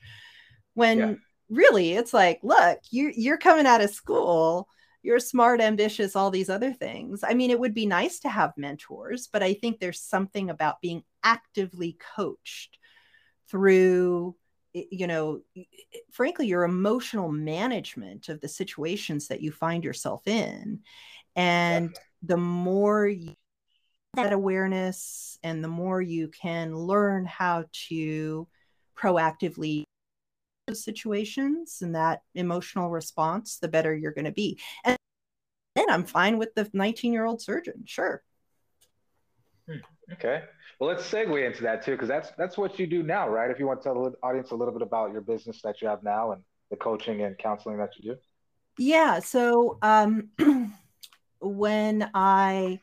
When yeah. really, it's like, look, you you're coming out of school you're smart, ambitious, all these other things. I mean, it would be nice to have mentors, but I think there's something about being actively coached through you know frankly your emotional management of the situations that you find yourself in and the more you that awareness and the more you can learn how to proactively situations and that emotional response, the better you're going to be. And then I'm fine with the 19 year old surgeon. Sure. Hmm. Okay. Well, let's segue into that too, because that's that's what you do now, right? If you want to tell the audience a little bit about your business that you have now and the coaching and counseling that you do. Yeah. So um, when I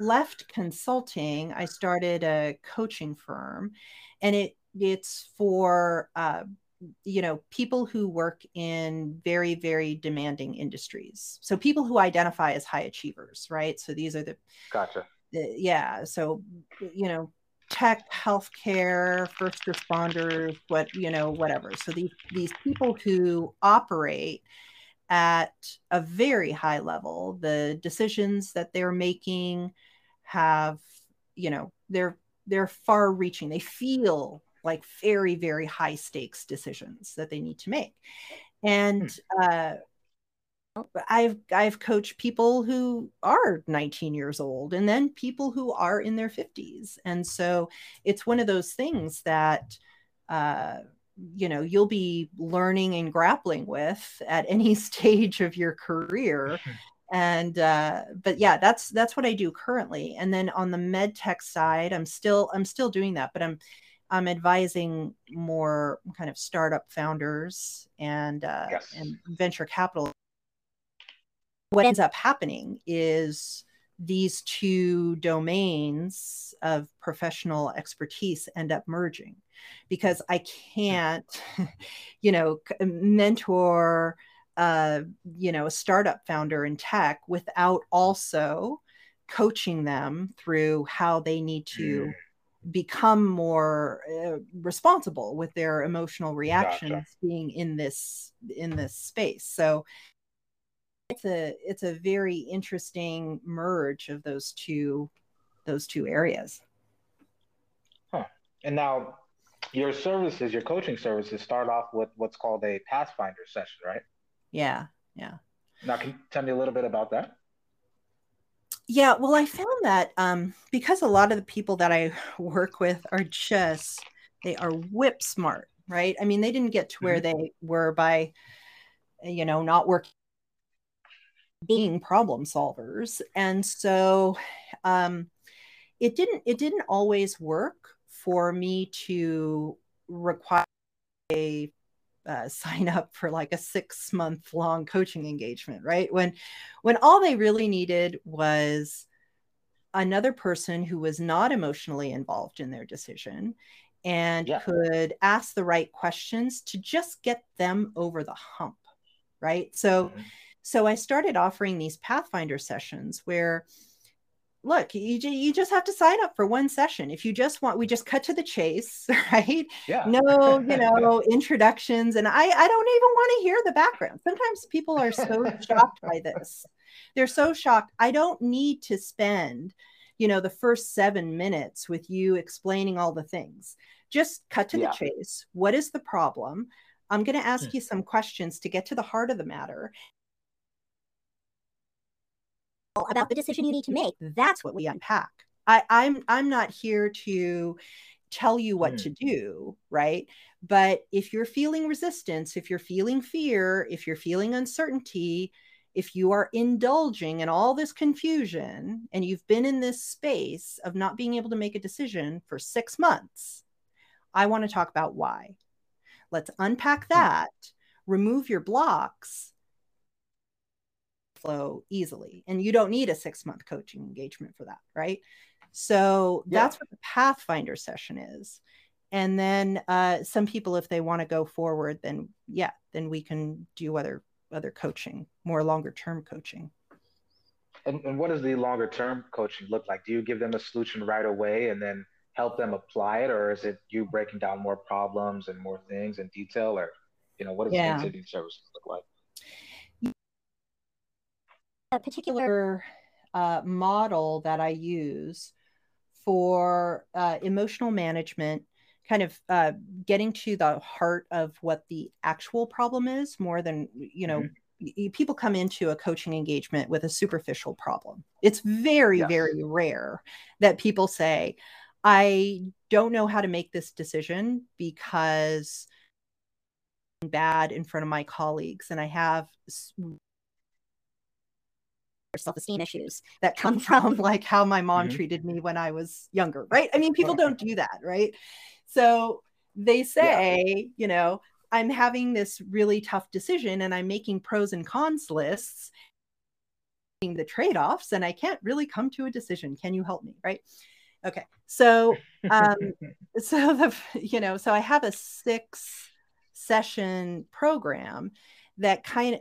left consulting, I started a coaching firm, and it it's for uh, you know people who work in very very demanding industries. So people who identify as high achievers right? So these are the gotcha. the, yeah so you know tech healthcare first responders what you know whatever. So these these people who operate at a very high level the decisions that they're making have you know they're they're far reaching they feel like very very high stakes decisions that they need to make and hmm. uh, I've I've coached people who are 19 years old and then people who are in their 50s. And so it's one of those things that uh, you know you'll be learning and grappling with at any stage of your career. and uh, but yeah, that's that's what I do currently. And then on the med tech side, I'm still I'm still doing that, but I'm I'm advising more kind of startup founders and uh, yes. and venture capital. What ends up happening is these two domains of professional expertise end up merging because I can't, you know, mentor, uh, you know, a startup founder in tech without also coaching them through how they need to. Become more uh, responsible with their emotional reactions gotcha. being in this in this space. So it's a it's a very interesting merge of those two those two areas. Huh. And now your services your coaching services start off with what's called a pathfinder session right? Yeah yeah. Now can you tell me a little bit about that yeah, well, I found that um, because a lot of the people that I work with are just they are whip smart, right? I mean, they didn't get to where mm-hmm. they were by, you know, not working, being problem solvers, and so um, it didn't it didn't always work for me to require a uh, sign up for like a six month long coaching engagement right when when all they really needed was another person who was not emotionally involved in their decision and yeah. could ask the right questions to just get them over the hump right so mm-hmm. so i started offering these pathfinder sessions where look, you, you just have to sign up for one session. If you just want, we just cut to the chase, right? Yeah. No, you know, introductions. And I, I don't even want to hear the background. Sometimes people are so shocked by this. They're so shocked. I don't need to spend you know the first seven minutes with you explaining all the things just cut to yeah. the chase what is the problem i'm going to ask hmm. you some questions to get to the heart of the matter about the decision you need to make that's what we unpack I, I'm I'm not here to tell you what mm. to do, right? But if you're feeling resistance, if you're feeling fear, if you're feeling uncertainty, if you are indulging in all this confusion and you've been in this space of not being able to make a decision for six months, I want to talk about why. Let's unpack hmm. that, remove your blocks, flow easily. And you don't need a six month coaching engagement for that, right? So yeah. that's what the Pathfinder session is. And then uh, some people, if they want to go forward, then yeah, then we can do other other coaching, more longer term coaching. And, and what does the longer term coaching look like? Do you give them a solution right away and then help them apply it, or is it you breaking down more problems and more things in detail, or you know what does yeah. the services look like? A particular uh, model that I use for uh, emotional management, kind of uh, getting to the heart of what the actual problem is more than, you know, mm-hmm. people come into a coaching engagement with a superficial problem. It's very, yes. very rare that people say, I don't know how to make this decision because bad in front of my colleagues and I have self-esteem issues that come from like how my mom mm-hmm. treated me when I was younger, right? I mean, people don't do that, right? So they say, yeah. you know, I'm having this really tough decision and I'm making pros and cons lists, the trade-offs, and I can't really come to a decision. Can you help me? Right. Okay. So um, so the you know, so I have a six session program that kind of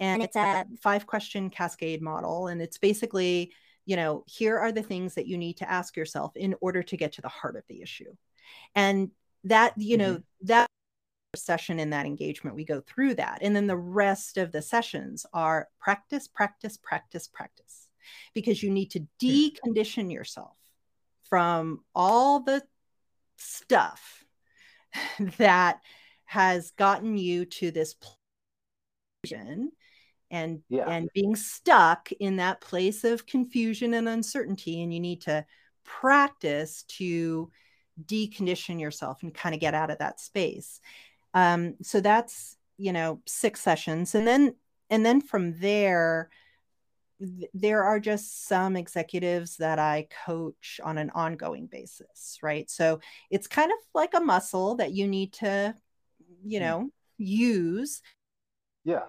and it's a five question cascade model and it's basically you know here are the things that you need to ask yourself in order to get to the heart of the issue and that you know mm-hmm. that session in that engagement we go through that and then the rest of the sessions are practice practice practice practice because you need to hmm. decondition yourself from all the stuff that has gotten you to this position and yeah. and being stuck in that place of confusion and uncertainty and you need to practice to decondition yourself and kind of get out of that space um, so that's you know six sessions and then and then from there th- there are just some executives that i coach on an ongoing basis right so it's kind of like a muscle that you need to you mm. know use yeah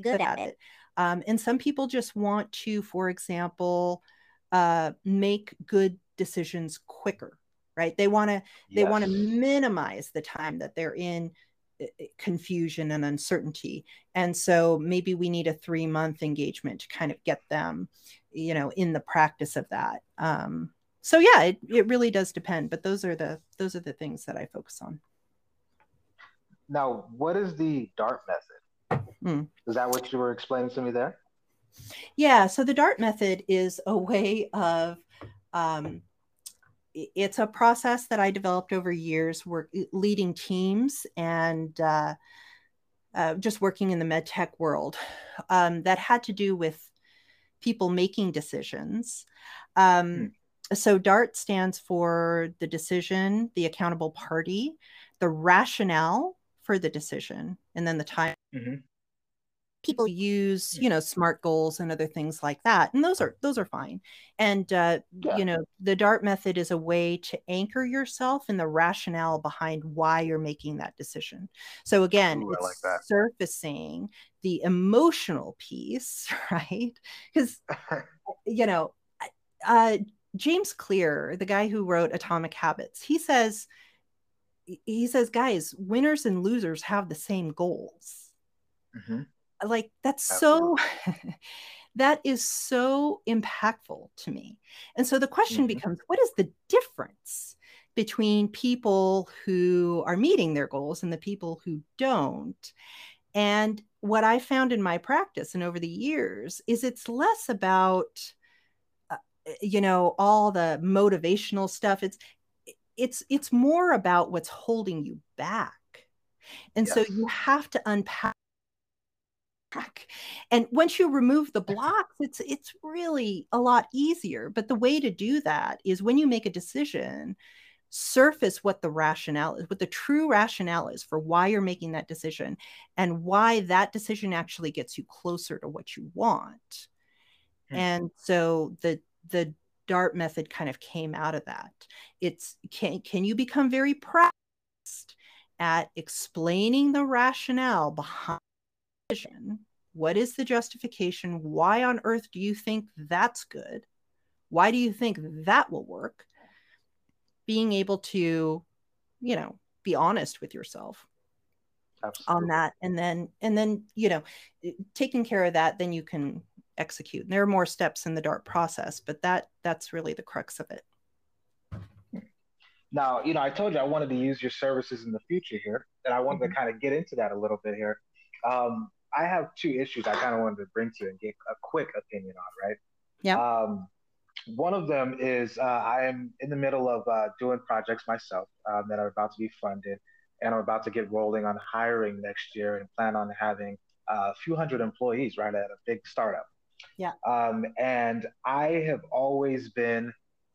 good at it. Um, and some people just want to, for example, uh, make good decisions quicker, right? They want to they yes. want to minimize the time that they're in uh, uh, confusion and uncertainty. And so maybe we need a three month engagement to kind of get them, you know, in the practice of that. Um, so yeah, it, it really does depend, but those are the those are the things that I focus on. Now, what is the DART method? Mm. Is that what you were explaining to me there? Yeah. So the DART method is a way of, um, it's a process that I developed over years, work leading teams and uh, uh, just working in the med tech world um, that had to do with people making decisions. Um, mm. So DART stands for the decision, the accountable party, the rationale for the decision, and then the time. Mm-hmm. People use you know smart goals and other things like that and those are those are fine. And uh, yeah. you know the dart method is a way to anchor yourself in the rationale behind why you're making that decision. So again Ooh, it's like surfacing the emotional piece right? Because you know uh, james clear the guy who wrote atomic habits he says he says guys winners and losers have the same goals mm-hmm like that's Absolutely. so that is so impactful to me and so the question mm-hmm. becomes what is the difference between people who are meeting their goals and the people who don't and what I found in my practice and over the years is it's less about uh, you know all the motivational stuff it's it's it's more about what's holding you back and yes. so you have to unpack and once you remove the blocks it's it's really a lot easier but the way to do that is when you make a decision surface what the rationale is, what the true rationale is for why you're making that decision and why that decision actually gets you closer to what you want. Hmm. And so the the DART method kind of came out of that. It's can can you become very practiced at explaining the rationale behind decision? What is the justification? Why on earth do you think that's good? Why do you think that will work? being able to you know be honest with yourself Absolutely. on that and then and then you know taking care of that then you can execute and there are more steps in the dart process but that that's really the crux of it now you know i told you i wanted to use your services in the future here and i wanted mm-hmm. to kind of get into that a little bit here um, i have two issues i kind of wanted to bring to you and get a quick opinion on right yeah um, one of them is uh, I am in the middle of uh, doing projects myself um, that are about to be funded, and I'm about to get rolling on hiring next year and plan on having uh, a few hundred employees right at a big startup. Yeah. Um, and I have always been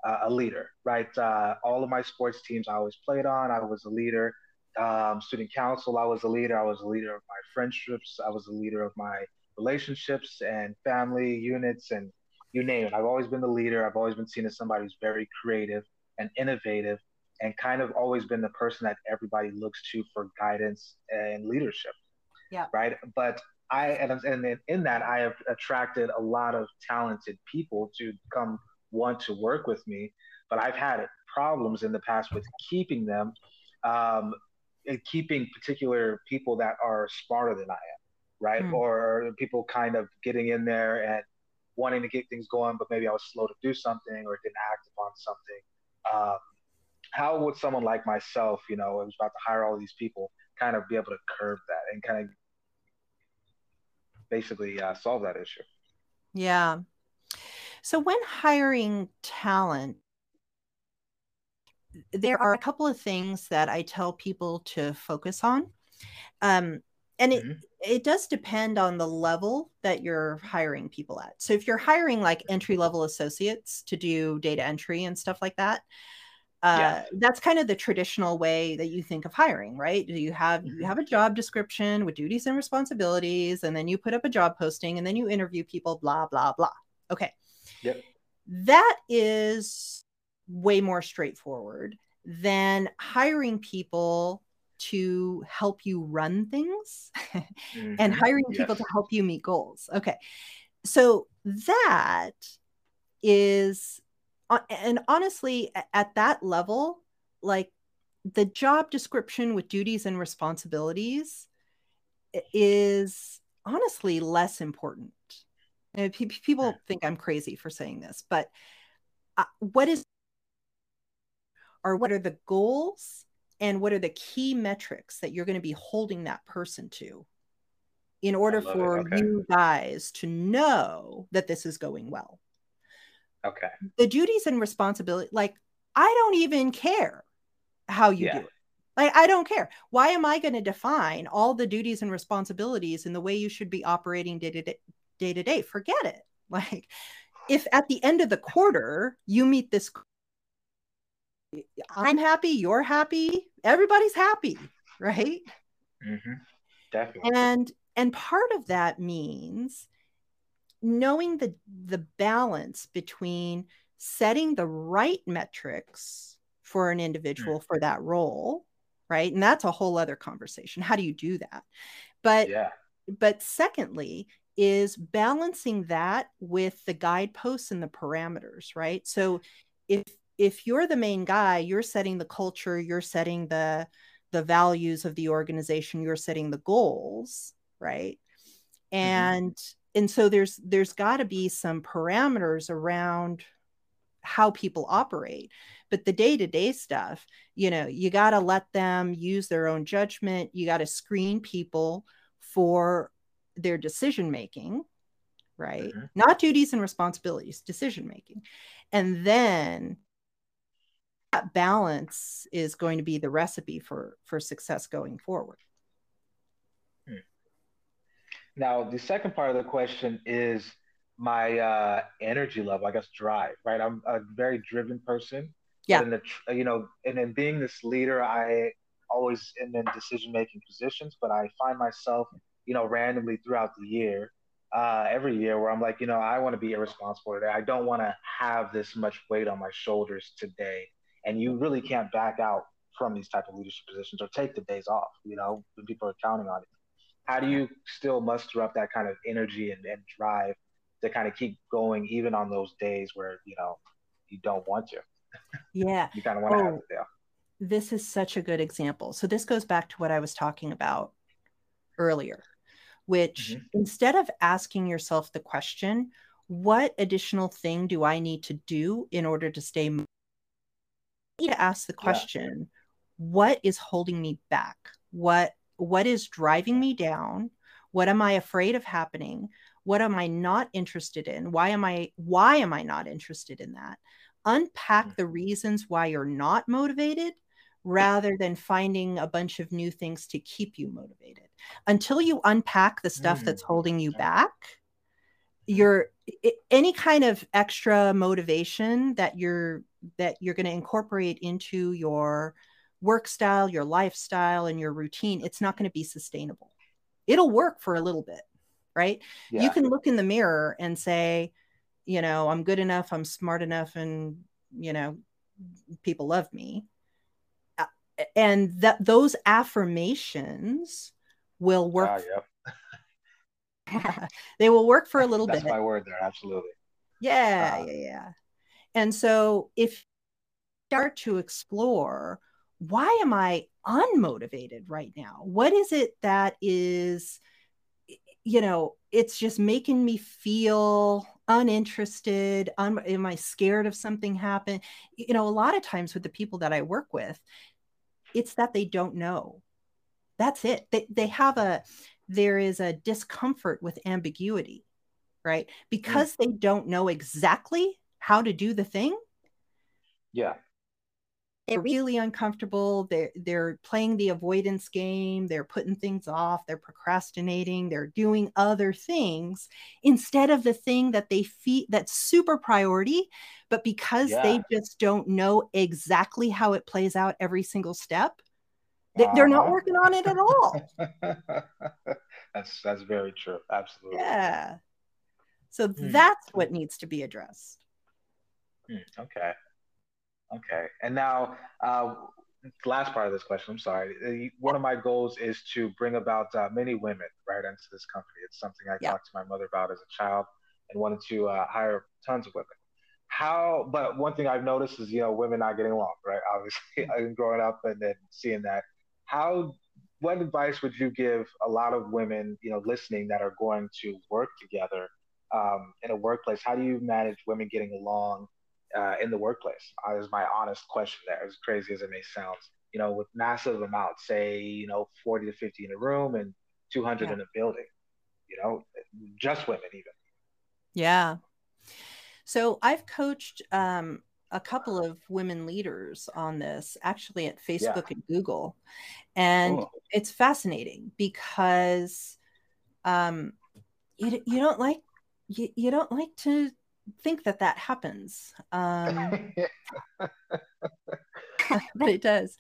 uh, a leader, right? Uh, all of my sports teams I always played on, I was a leader. Um, student council, I was a leader. I was a leader of my friendships. I was a leader of my relationships and family units and you name it. I've always been the leader. I've always been seen as somebody who's very creative and innovative and kind of always been the person that everybody looks to for guidance and leadership. Yeah. Right. But I, and, and in that, I have attracted a lot of talented people to come want to work with me. But I've had problems in the past with keeping them, um, keeping particular people that are smarter than I am, right? Mm. Or people kind of getting in there and wanting to get things going, but maybe I was slow to do something or didn't act upon something. Um, how would someone like myself, you know, I was about to hire all these people, kind of be able to curb that and kind of basically uh, solve that issue? Yeah. So when hiring talent, there are a couple of things that I tell people to focus on. Um, and it, mm-hmm. it does depend on the level that you're hiring people at. So if you're hiring like entry level associates to do data entry and stuff like that, uh, yeah. that's kind of the traditional way that you think of hiring, right? Do You have mm-hmm. you have a job description with duties and responsibilities, and then you put up a job posting, and then you interview people, blah blah blah. Okay. Yep. That is way more straightforward than hiring people to help you run things mm-hmm. and hiring yes. people to help you meet goals. Okay. So that is, and honestly, at that level, like the job description with duties and responsibilities is honestly less important. And people think I'm crazy for saying this, but uh, what is, or what are the goals and what are the key metrics that you're going to be holding that person to in order for okay. you guys to know that this is going well. Okay. The duties and responsibility like i don't even care how you yeah. do it. Like i don't care. Why am i going to define all the duties and responsibilities in the way you should be operating day to day day to day? Forget it. Like if at the end of the quarter you meet this I'm happy, you're happy, everybody's happy, right? Mm-hmm. Definitely. And and part of that means knowing the the balance between setting the right metrics for an individual mm. for that role, right? And that's a whole other conversation. How do you do that? But yeah. but secondly, is balancing that with the guideposts and the parameters, right? So if if you're the main guy, you're setting the culture, you're setting the the values of the organization, you're setting the goals, right? Mm-hmm. And mm-hmm. and so there's there's got to be some parameters around how people operate. But the day-to-day stuff, you know, you got to let them use their own judgment. You got to screen people for their decision making right mm-hmm. not duties and responsibilities decision making and then that balance is going to be the recipe for for success going forward hmm. now the second part of the question is my uh, energy level i guess drive right i'm a very driven person yeah in the, you know and in being this leader i always am in decision making positions but i find myself you know randomly throughout the year uh, every year where I'm like, you know, I want to be irresponsible today. I don't want to have this much weight on my shoulders today. And you really can't back out from these type of leadership positions or take the days off, you know, when people are counting on it. How do you still muster up that kind of energy and, and drive to kind of keep going even on those days where, you know, you don't want to? Yeah. you kind of want to oh, have it there. This is such a good example. So this goes back to what I was talking about earlier which mm-hmm. instead of asking yourself the question, what additional thing do I need to do in order to stay? To ask the question, yeah. what is holding me back? What what is driving me down? What am I afraid of happening? What am I not interested in? Why am I why am I not interested in that? Unpack mm-hmm. the reasons why you're not motivated rather than finding a bunch of new things to keep you motivated. Until you unpack the stuff mm. that's holding you back, you're any kind of extra motivation that you're that you're going to incorporate into your work style, your lifestyle and your routine, it's not going to be sustainable. It'll work for a little bit, right? Yeah. You can look in the mirror and say, you know, I'm good enough, I'm smart enough and, you know, people love me and that those affirmations will work. Uh, yep. they will work for a little That's bit. That's my word there. Absolutely. Yeah, uh, yeah, yeah. And so if you start to explore why am I unmotivated right now? What is it that is, you know, it's just making me feel uninterested? Um, am I scared of something happen? You know, a lot of times with the people that I work with, it's that they don't know that's it they, they have a there is a discomfort with ambiguity right mm. because mm. they don't know exactly how to do the thing. Yeah. They're really uncomfortable. They're they're playing the avoidance game. They're putting things off. They're procrastinating. They're doing other things instead of the thing that they feel that's super priority but because yeah. they just don't know exactly how it plays out every single step they, they're not uh-huh. working on it at all. That's that's very true. Absolutely. Yeah. So hmm. that's what needs to be addressed hmm. okay Okay. And now, uh, last part of this question, I'm sorry. One of my goals is to bring about uh, many women right into this company. It's something I yeah. talked to my mother about as a child and wanted to uh, hire tons of women. How, but one thing I've noticed is, you know, women not getting along, right? Obviously, I've been growing up and then seeing that. How, what advice would you give a lot of women, you know, listening that are going to work together um, in a workplace? How do you manage women getting along uh, in the workplace? Uh, is my honest question there, as crazy as it may sound. You know, with massive amounts, say, you know, 40 to 50 in a room and 200 yeah. in a building, you know, just women even. Yeah. So I've coached um, a couple of women leaders on this actually at Facebook yeah. and Google. And cool. it's fascinating because um, you, you don't like you, you don't like to think that that happens. Um, but it does.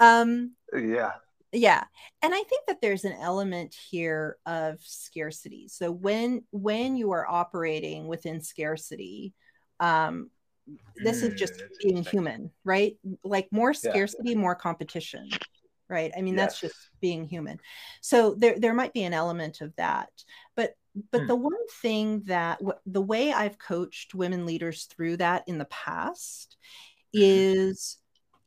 Um, yeah. Yeah. And I think that there's an element here of scarcity. So when when you are operating within scarcity, um, this mm, is just mm, being human, right? Like more scarcity, yeah. more competition right i mean yes. that's just being human so there there might be an element of that but but hmm. the one thing that the way I've coached women leaders through that in the past mm-hmm. is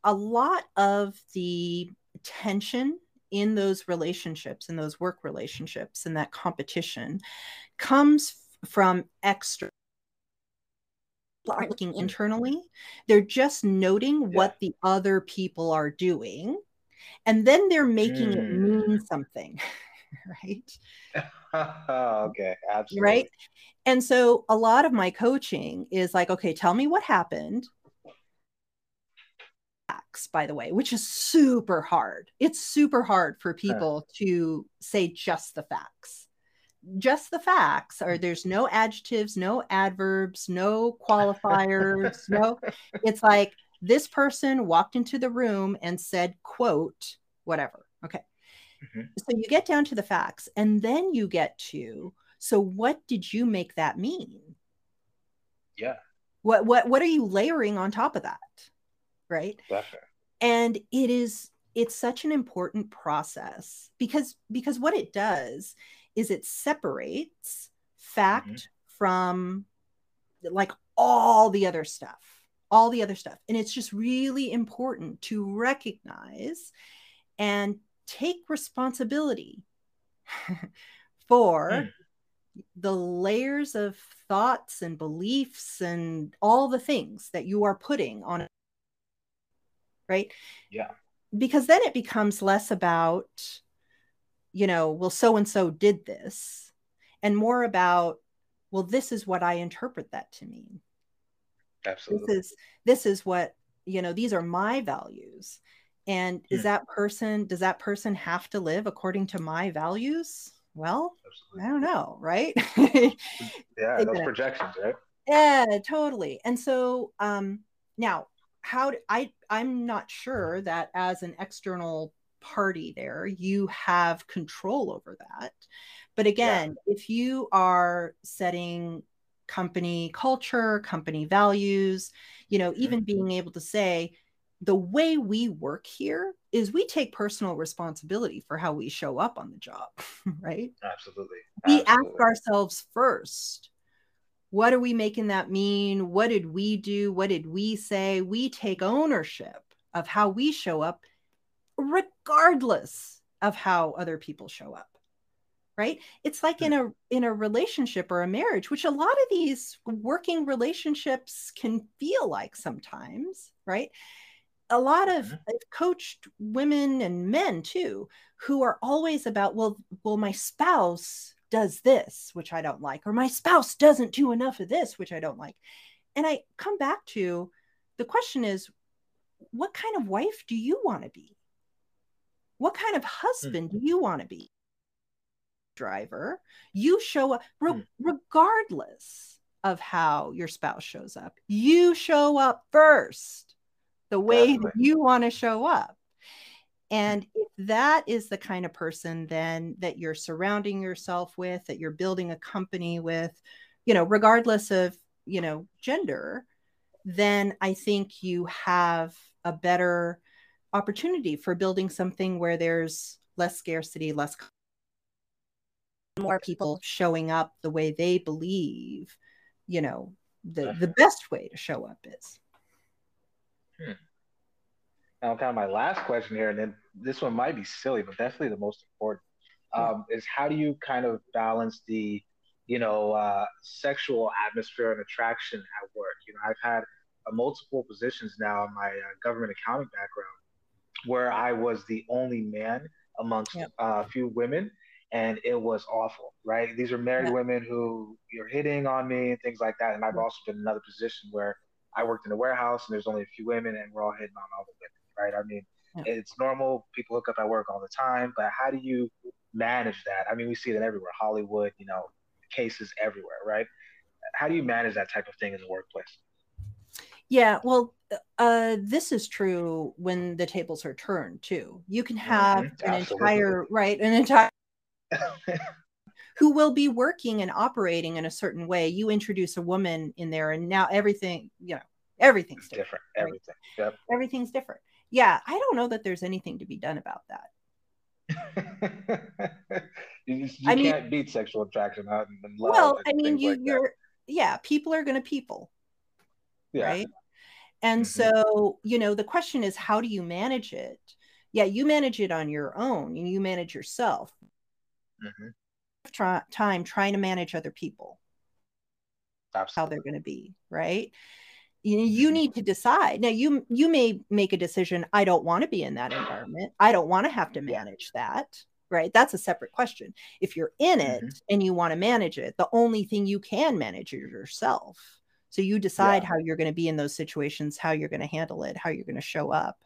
a lot of the tension in those relationships in those work relationships and that competition comes from extra aren't looking mm-hmm. internally they're just noting yeah. what the other people are doing and then they're making mm. it mean something right? okay, absolutely. Right. And so a lot of my coaching is like, okay, tell me what happened. Facts, by the way, which is super hard. It's super hard for people huh. to say just the facts. Just the facts or there's no adjectives, no adverbs, no qualifiers, no. It's like this person walked into the room and said, quote, whatever. Okay. Mm-hmm. So you get down to the facts and then you get to so what did you make that mean? Yeah. What what what are you layering on top of that? Right? Definitely. And it is it's such an important process because because what it does is it separates fact mm-hmm. from like all the other stuff all the other stuff. And it's just really important to recognize and take responsibility for mm the layers of thoughts and beliefs and all the things that you are putting on it right? Yeah. Because then it becomes less about you know well so and so did this and more about well this is what i interpret that to mean absolutely this is this is what you know these are my values and is hmm. that person does that person have to live according to my values well, Absolutely. I don't know, right? yeah, those projections, right? Yeah, totally. And so um now how do, I I'm not sure that as an external party there you have control over that. But again, yeah. if you are setting company culture, company values, you know, even being able to say, the way we work here is we take personal responsibility for how we show up on the job, right? Absolutely. We ask ourselves first, what are we making that mean? What did we do? What did we say? We take ownership of how we show up, regardless of how other people show up. Right? It's like in a in a relationship or a marriage, which a lot of these working relationships can feel like sometimes, right? a lot of mm-hmm. I've coached women and men too who are always about well well my spouse does this which I don't like or my spouse doesn't do enough of this which I don't like and I come back to the question is what kind of wife do you want to be what kind of husband mm-hmm. do you want to be driver you show up re- mm-hmm. regardless of how your spouse shows up you show up first the way Definitely. that you want to show up. And if that is the kind of person then that you're surrounding yourself with, that you're building a company with, you know, regardless of, you know, gender, then I think you have a better opportunity for building something where there's less scarcity, less more people showing up the way they believe, you know, the, the best way to show up is. Hmm. Now, kind of my last question here, and then this one might be silly, but definitely the most important, um, is how do you kind of balance the, you know, uh, sexual atmosphere and attraction at work? You know, I've had uh, multiple positions now in my uh, government accounting background where I was the only man amongst uh, a few women, and it was awful, right? These are married yeah. women who you're hitting on me and things like that. And I've also been in another position where I worked in a warehouse and there's only a few women and we're all hitting on all the women, right? I mean, yeah. it's normal. People hook up at work all the time, but how do you manage that? I mean, we see that everywhere, Hollywood, you know, cases everywhere, right? How do you manage that type of thing in the workplace? Yeah, well, uh, this is true when the tables are turned too. You can have mm-hmm. an Absolutely. entire right, an entire who will be working and operating in a certain way. You introduce a woman in there, and now everything, you know, everything's different. different. Everything. Yep. Everything's different. Yeah, I don't know that there's anything to be done about that. you, you I can't mean, beat sexual attraction. Huh? well, I mean, you, like you're, that. yeah, people are going to people. Yeah. Right. And mm-hmm. so, you know, the question is, how do you manage it? Yeah, you manage it on your own and you manage yourself. Mm-hmm try, time trying to manage other people Absolutely. how they're going to be right you, you mm-hmm. need to decide now you you may make a decision i don't want to be in that environment i don't want to have to manage that right? That's a separate question. If you're in it Mhm. and you want to manage it, the only thing you can manage is yourself. So you decide Yeah. how you're going to be in those situations, how you're going to handle it, how you're going to show up.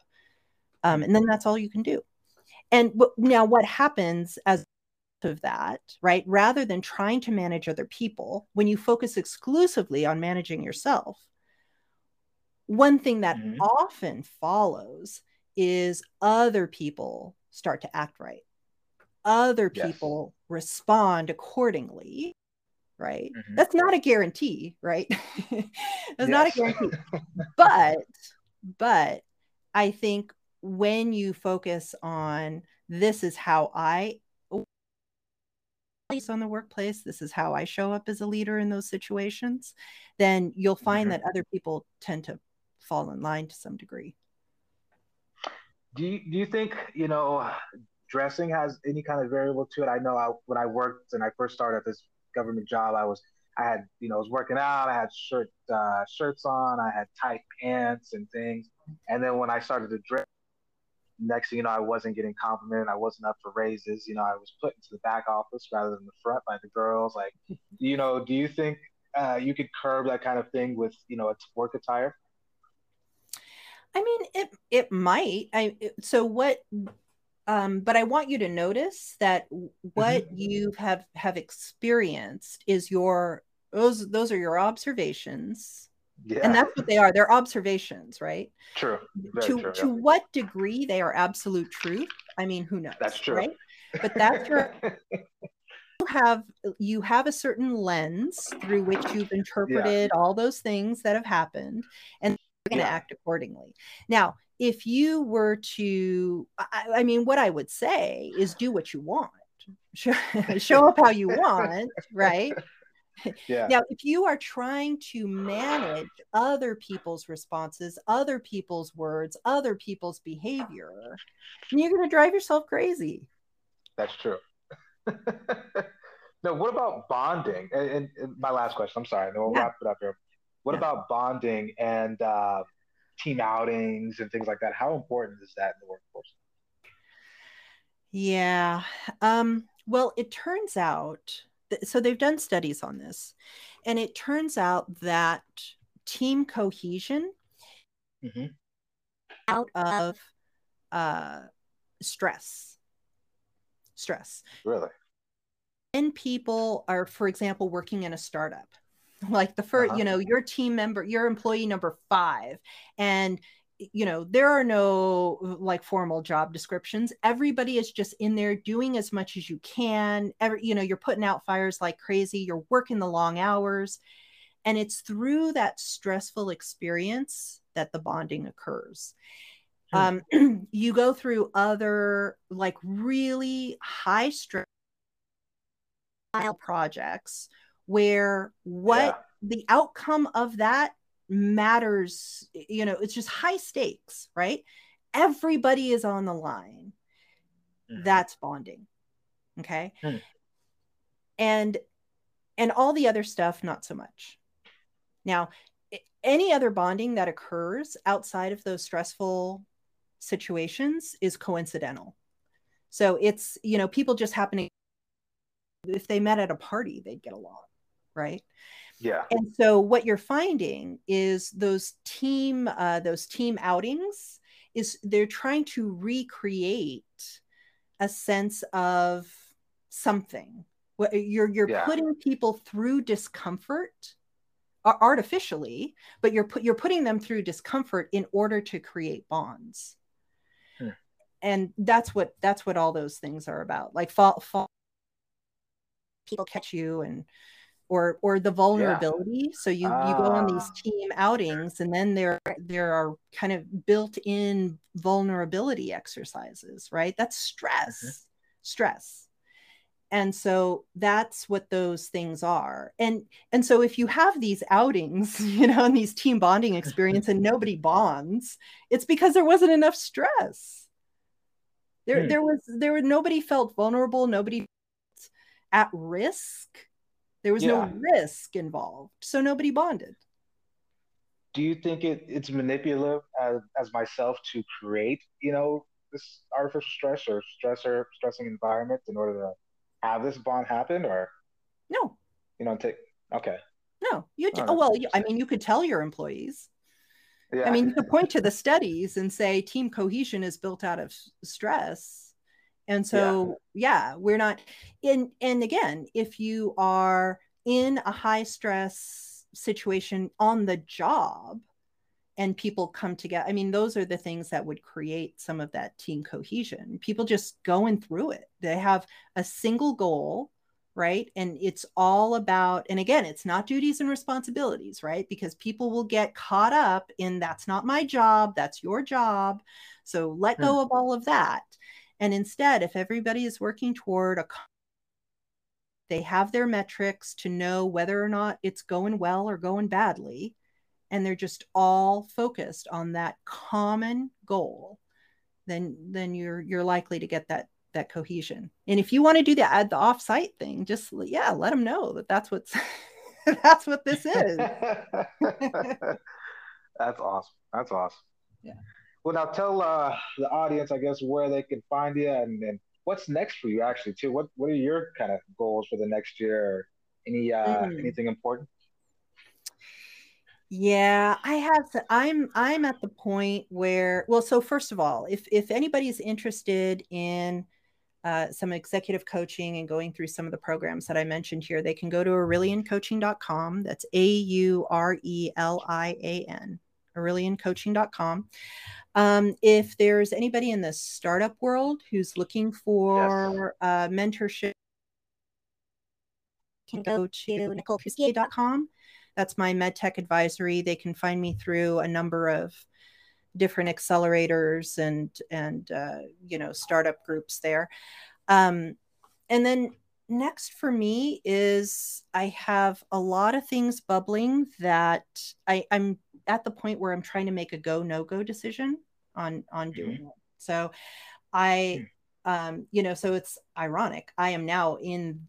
Um, and then that's all you can do. And w- now what happens as of that, right? Rather than trying to manage other people, when you focus exclusively on managing yourself, one thing that Mhm. often follows is other people start to act right. Other Yes. people respond accordingly, right? Mhm. That's not a guarantee, right? That's not a guarantee. But but I think when you focus on this is how I on the workplace, this is how I show up as a leader in those situations, then you'll find Mhm. that other people tend to fall in line to some degree. Do you, do you think, you know, dressing has any kind of variable to it? I know I, when I worked and I first started this government job, I was, I had, you know, I was working out, I had shirt, uh, shirts on, I had tight pants and things. And then when I started to dress, next thing you know, I wasn't getting complimented. I wasn't up for raises. You know, I was put into the back office rather than the front by the girls. Like, you know, do you think uh, you could curb that kind of thing with, you know, a work attire? I mean, it it might. I so what um but I want you to notice that what you have have experienced is your those those are your observations. Yeah, And that's what they are. They're observations, right? true. Very to true. to yeah. what degree they are absolute truth, I mean, who knows? That's true. Right? But that's your you have you have a certain lens through which you've interpreted all those things that have happened and you're going to Yeah. act accordingly now if you were to I, I mean what i would say is do what you want show, show up how you want right yeah. now if you are trying to manage other people's responses other people's words other people's behavior you're going to drive yourself crazy That's true. no, what about bonding? And, and, and my last question, I'm sorry, and then we'll Yeah. wrap it up here. What Yeah. about bonding and uh, team outings and things like that? How important is that in the workforce? Yeah. Um, well, it turns out, so they've done studies on this, and it turns out that team cohesion Mhm. out of uh, stress, stress. Really? When people are, for example, working in a startup, like the first, Uh-huh. you know, your team member, your employee number five, and you know there are no like formal job descriptions. Everybody is just in there doing as much as you can. Every you know you're putting out fires like crazy. You're working the long hours. And it's through that stressful experience that the bonding occurs. Hmm. um, you go through other like really high stress projects where what Yeah. the outcome of that matters you know it's just high stakes right? Everybody is on the line. Mhm. that's bonding okay? Hmm. and and all the other stuff not so much. Now any other bonding that occurs outside of those stressful situations is coincidental. So it's you know people just happen to if they met at a party they'd get along right Yeah. and so what you're finding is those team uh, those team outings is they're trying to recreate a sense of something What- you're you're Yeah. putting people through discomfort ar- artificially but you're put you're putting them through discomfort in order to create bonds Hmm. and that's what that's what all those things are about like fall, fall people catch you and or or the vulnerability. So you you go on these Ah. team outings and then there there are kind of built in vulnerability exercises right? That's stress stress. And so that's what those things are. And and so if you have these outings you know and these team bonding experience and nobody bonds it's because there wasn't enough stress. There Hmm. there was there were nobody felt vulnerable nobody at risk there was Yeah. no risk involved so nobody bonded Do you think it, it's manipulative as, as myself to create, you know, this artificial stress or stressor stressing environment in order to have this bond happen, or no? You don't take okay. No, you. Oh, well, I mean, you could tell your employees. Yeah. I mean, you could point to the studies and say team cohesion is built out of stress. And so, yeah, yeah we're not in. And again, if you are in a high stress situation on the job and people come together, I mean, those are the things that would create some of that team cohesion. People just going through it. They have a single goal right? And it's all about, and again, it's not duties and responsibilities, right? Because people will get caught up in that's not my job, that's your job. So let go hmm. of all of that. And instead, if everybody is working toward a they have their metrics to know whether or not it's going well or going badly and they're just all focused on that common goal then then you're you're likely to get that that cohesion. And if you want to do the add the offsite thing, just yeah, let them know that that's what's that's what this is. that's awesome. That's awesome. Yeah. Well, now tell uh, the audience, I guess, where they can find you and, and what's next for you, actually, too. What What are your kind of goals for the next year? Any uh, mm. anything important? Yeah, I have to, I'm I'm at the point where well so first of all, if if anybody's interested in uh, some executive coaching and going through some of the programs that I mentioned here, they can go to aureliancoaching.com. That's A U R E L I A N, aureliancoaching.com. Um, if there's anybody in the startup world who's looking for yes. uh, mentorship, can go to nicolecoustillier.com. That's my medtech advisory. They can find me through a number of different accelerators and and uh, you know startup groups there um, and then next for me is i have a lot of things bubbling that I, i'm at the point where i'm trying to make a go no go decision on on mm-hmm. doing mm-hmm. it so i hmm. um you know so it's ironic i am now in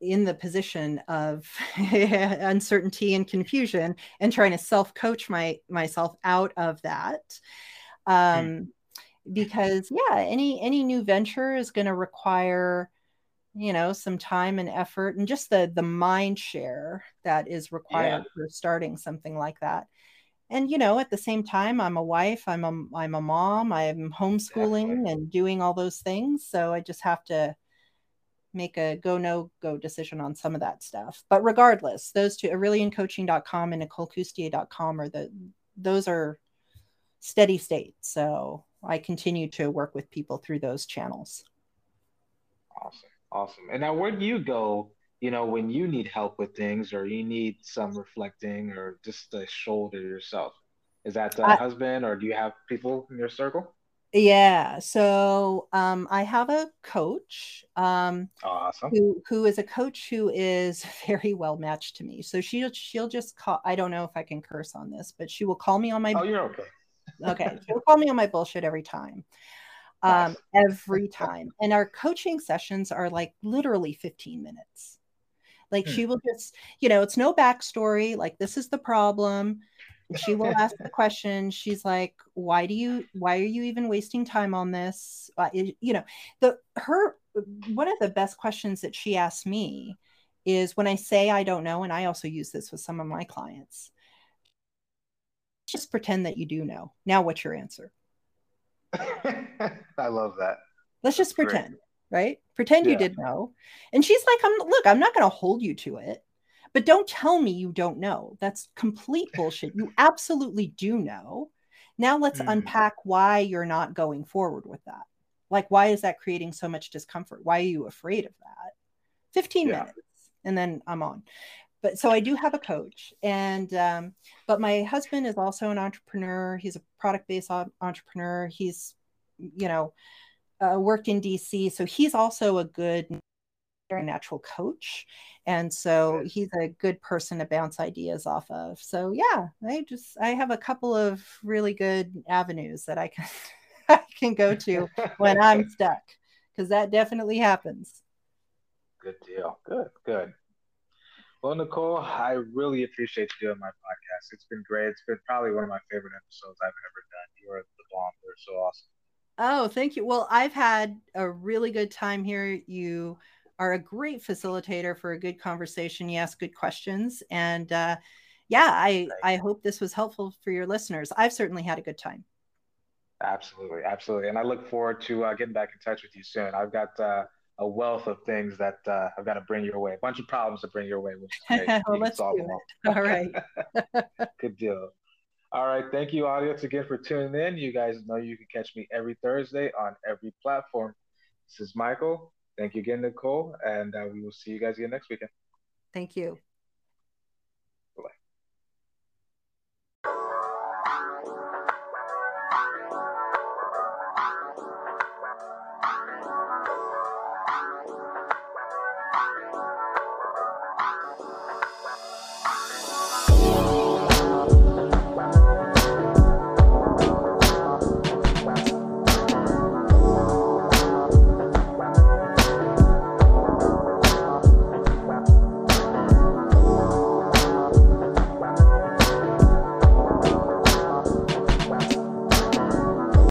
in the position of uncertainty and confusion and trying to self coach my myself out of that hmm. um, mm. because yeah any any new venture is going to require you know some time and effort and just the the mind share that is required yeah. for starting something like that and you know at the same time i'm a wife i'm a i'm a mom i'm homeschooling Definitely. and doing all those things so i just have to make a go no go decision on some of that stuff. But regardless, those two, aureliancoaching.com and nicolecoustillier.com are the those are steady state. So I continue to work with people through those channels. Awesome. Awesome. And now where do you go, you know, when you need help with things or you need some reflecting or just a shoulder yourself? Is that the husband or do you have people in your circle? Yeah. So um, I have a coach. Um, awesome. Who who is a coach who is very well matched to me. So she'll she'll just call. I don't know if I can curse on this, but she will call me on my. Oh, you're okay. okay, she'll call me on my bullshit every time. Um, every time, and our coaching sessions are like literally 15 minutes. Like hmm. she will just, you know, it's no backstory. Like this is the problem. She will ask the question. She's like why do you why are you even wasting time on this? Uh, it, you know the her one of the best questions that she asked me is when i say i don't know and i also use this with some of my clients just pretend that you do know. Now what's your answer i love that let's just That's pretend great. right pretend yeah. you didn't know and she's like i'm look i'm not going to hold you to it but don't tell me you don't know. That's complete bullshit. You absolutely do know. Now let's mm. unpack why you're not going forward with that. Like, why is that creating so much discomfort? Why are you afraid of that? 15 yeah. minutes and then I'm on. But so I do have a coach, and um, but my husband is also an entrepreneur. He's a product based entrepreneur. He's, you know, uh, worked in DC, so he's also a good very natural coach. And so he's a good person to bounce ideas off of. So yeah i just i have a couple of really good avenues that i can i can go to when i'm stuck because that definitely happens. Good deal. Good good well nicole i really appreciate you doing my podcast it's been great it's been probably one of my favorite episodes i've ever done you're the bomb you're so awesome Oh, thank you. Well, I've had a really good time here. You are a great facilitator for a good conversation. You ask good questions, and uh, yeah, I I hope this was helpful for your listeners. I've certainly had a good time. Absolutely, absolutely, and I look forward to uh, getting back in touch with you soon. I've got uh, a wealth of things that uh, I've got to bring your way, a bunch of problems to bring your way, which is great. well, let's do it. All. all right. Good deal. All right. Thank you, audience, again for tuning in. You guys know you can catch me every Thursday on every platform. This is Michael. Thank you again, Nicole, and uh, we will see you guys again next weekend. Thank you.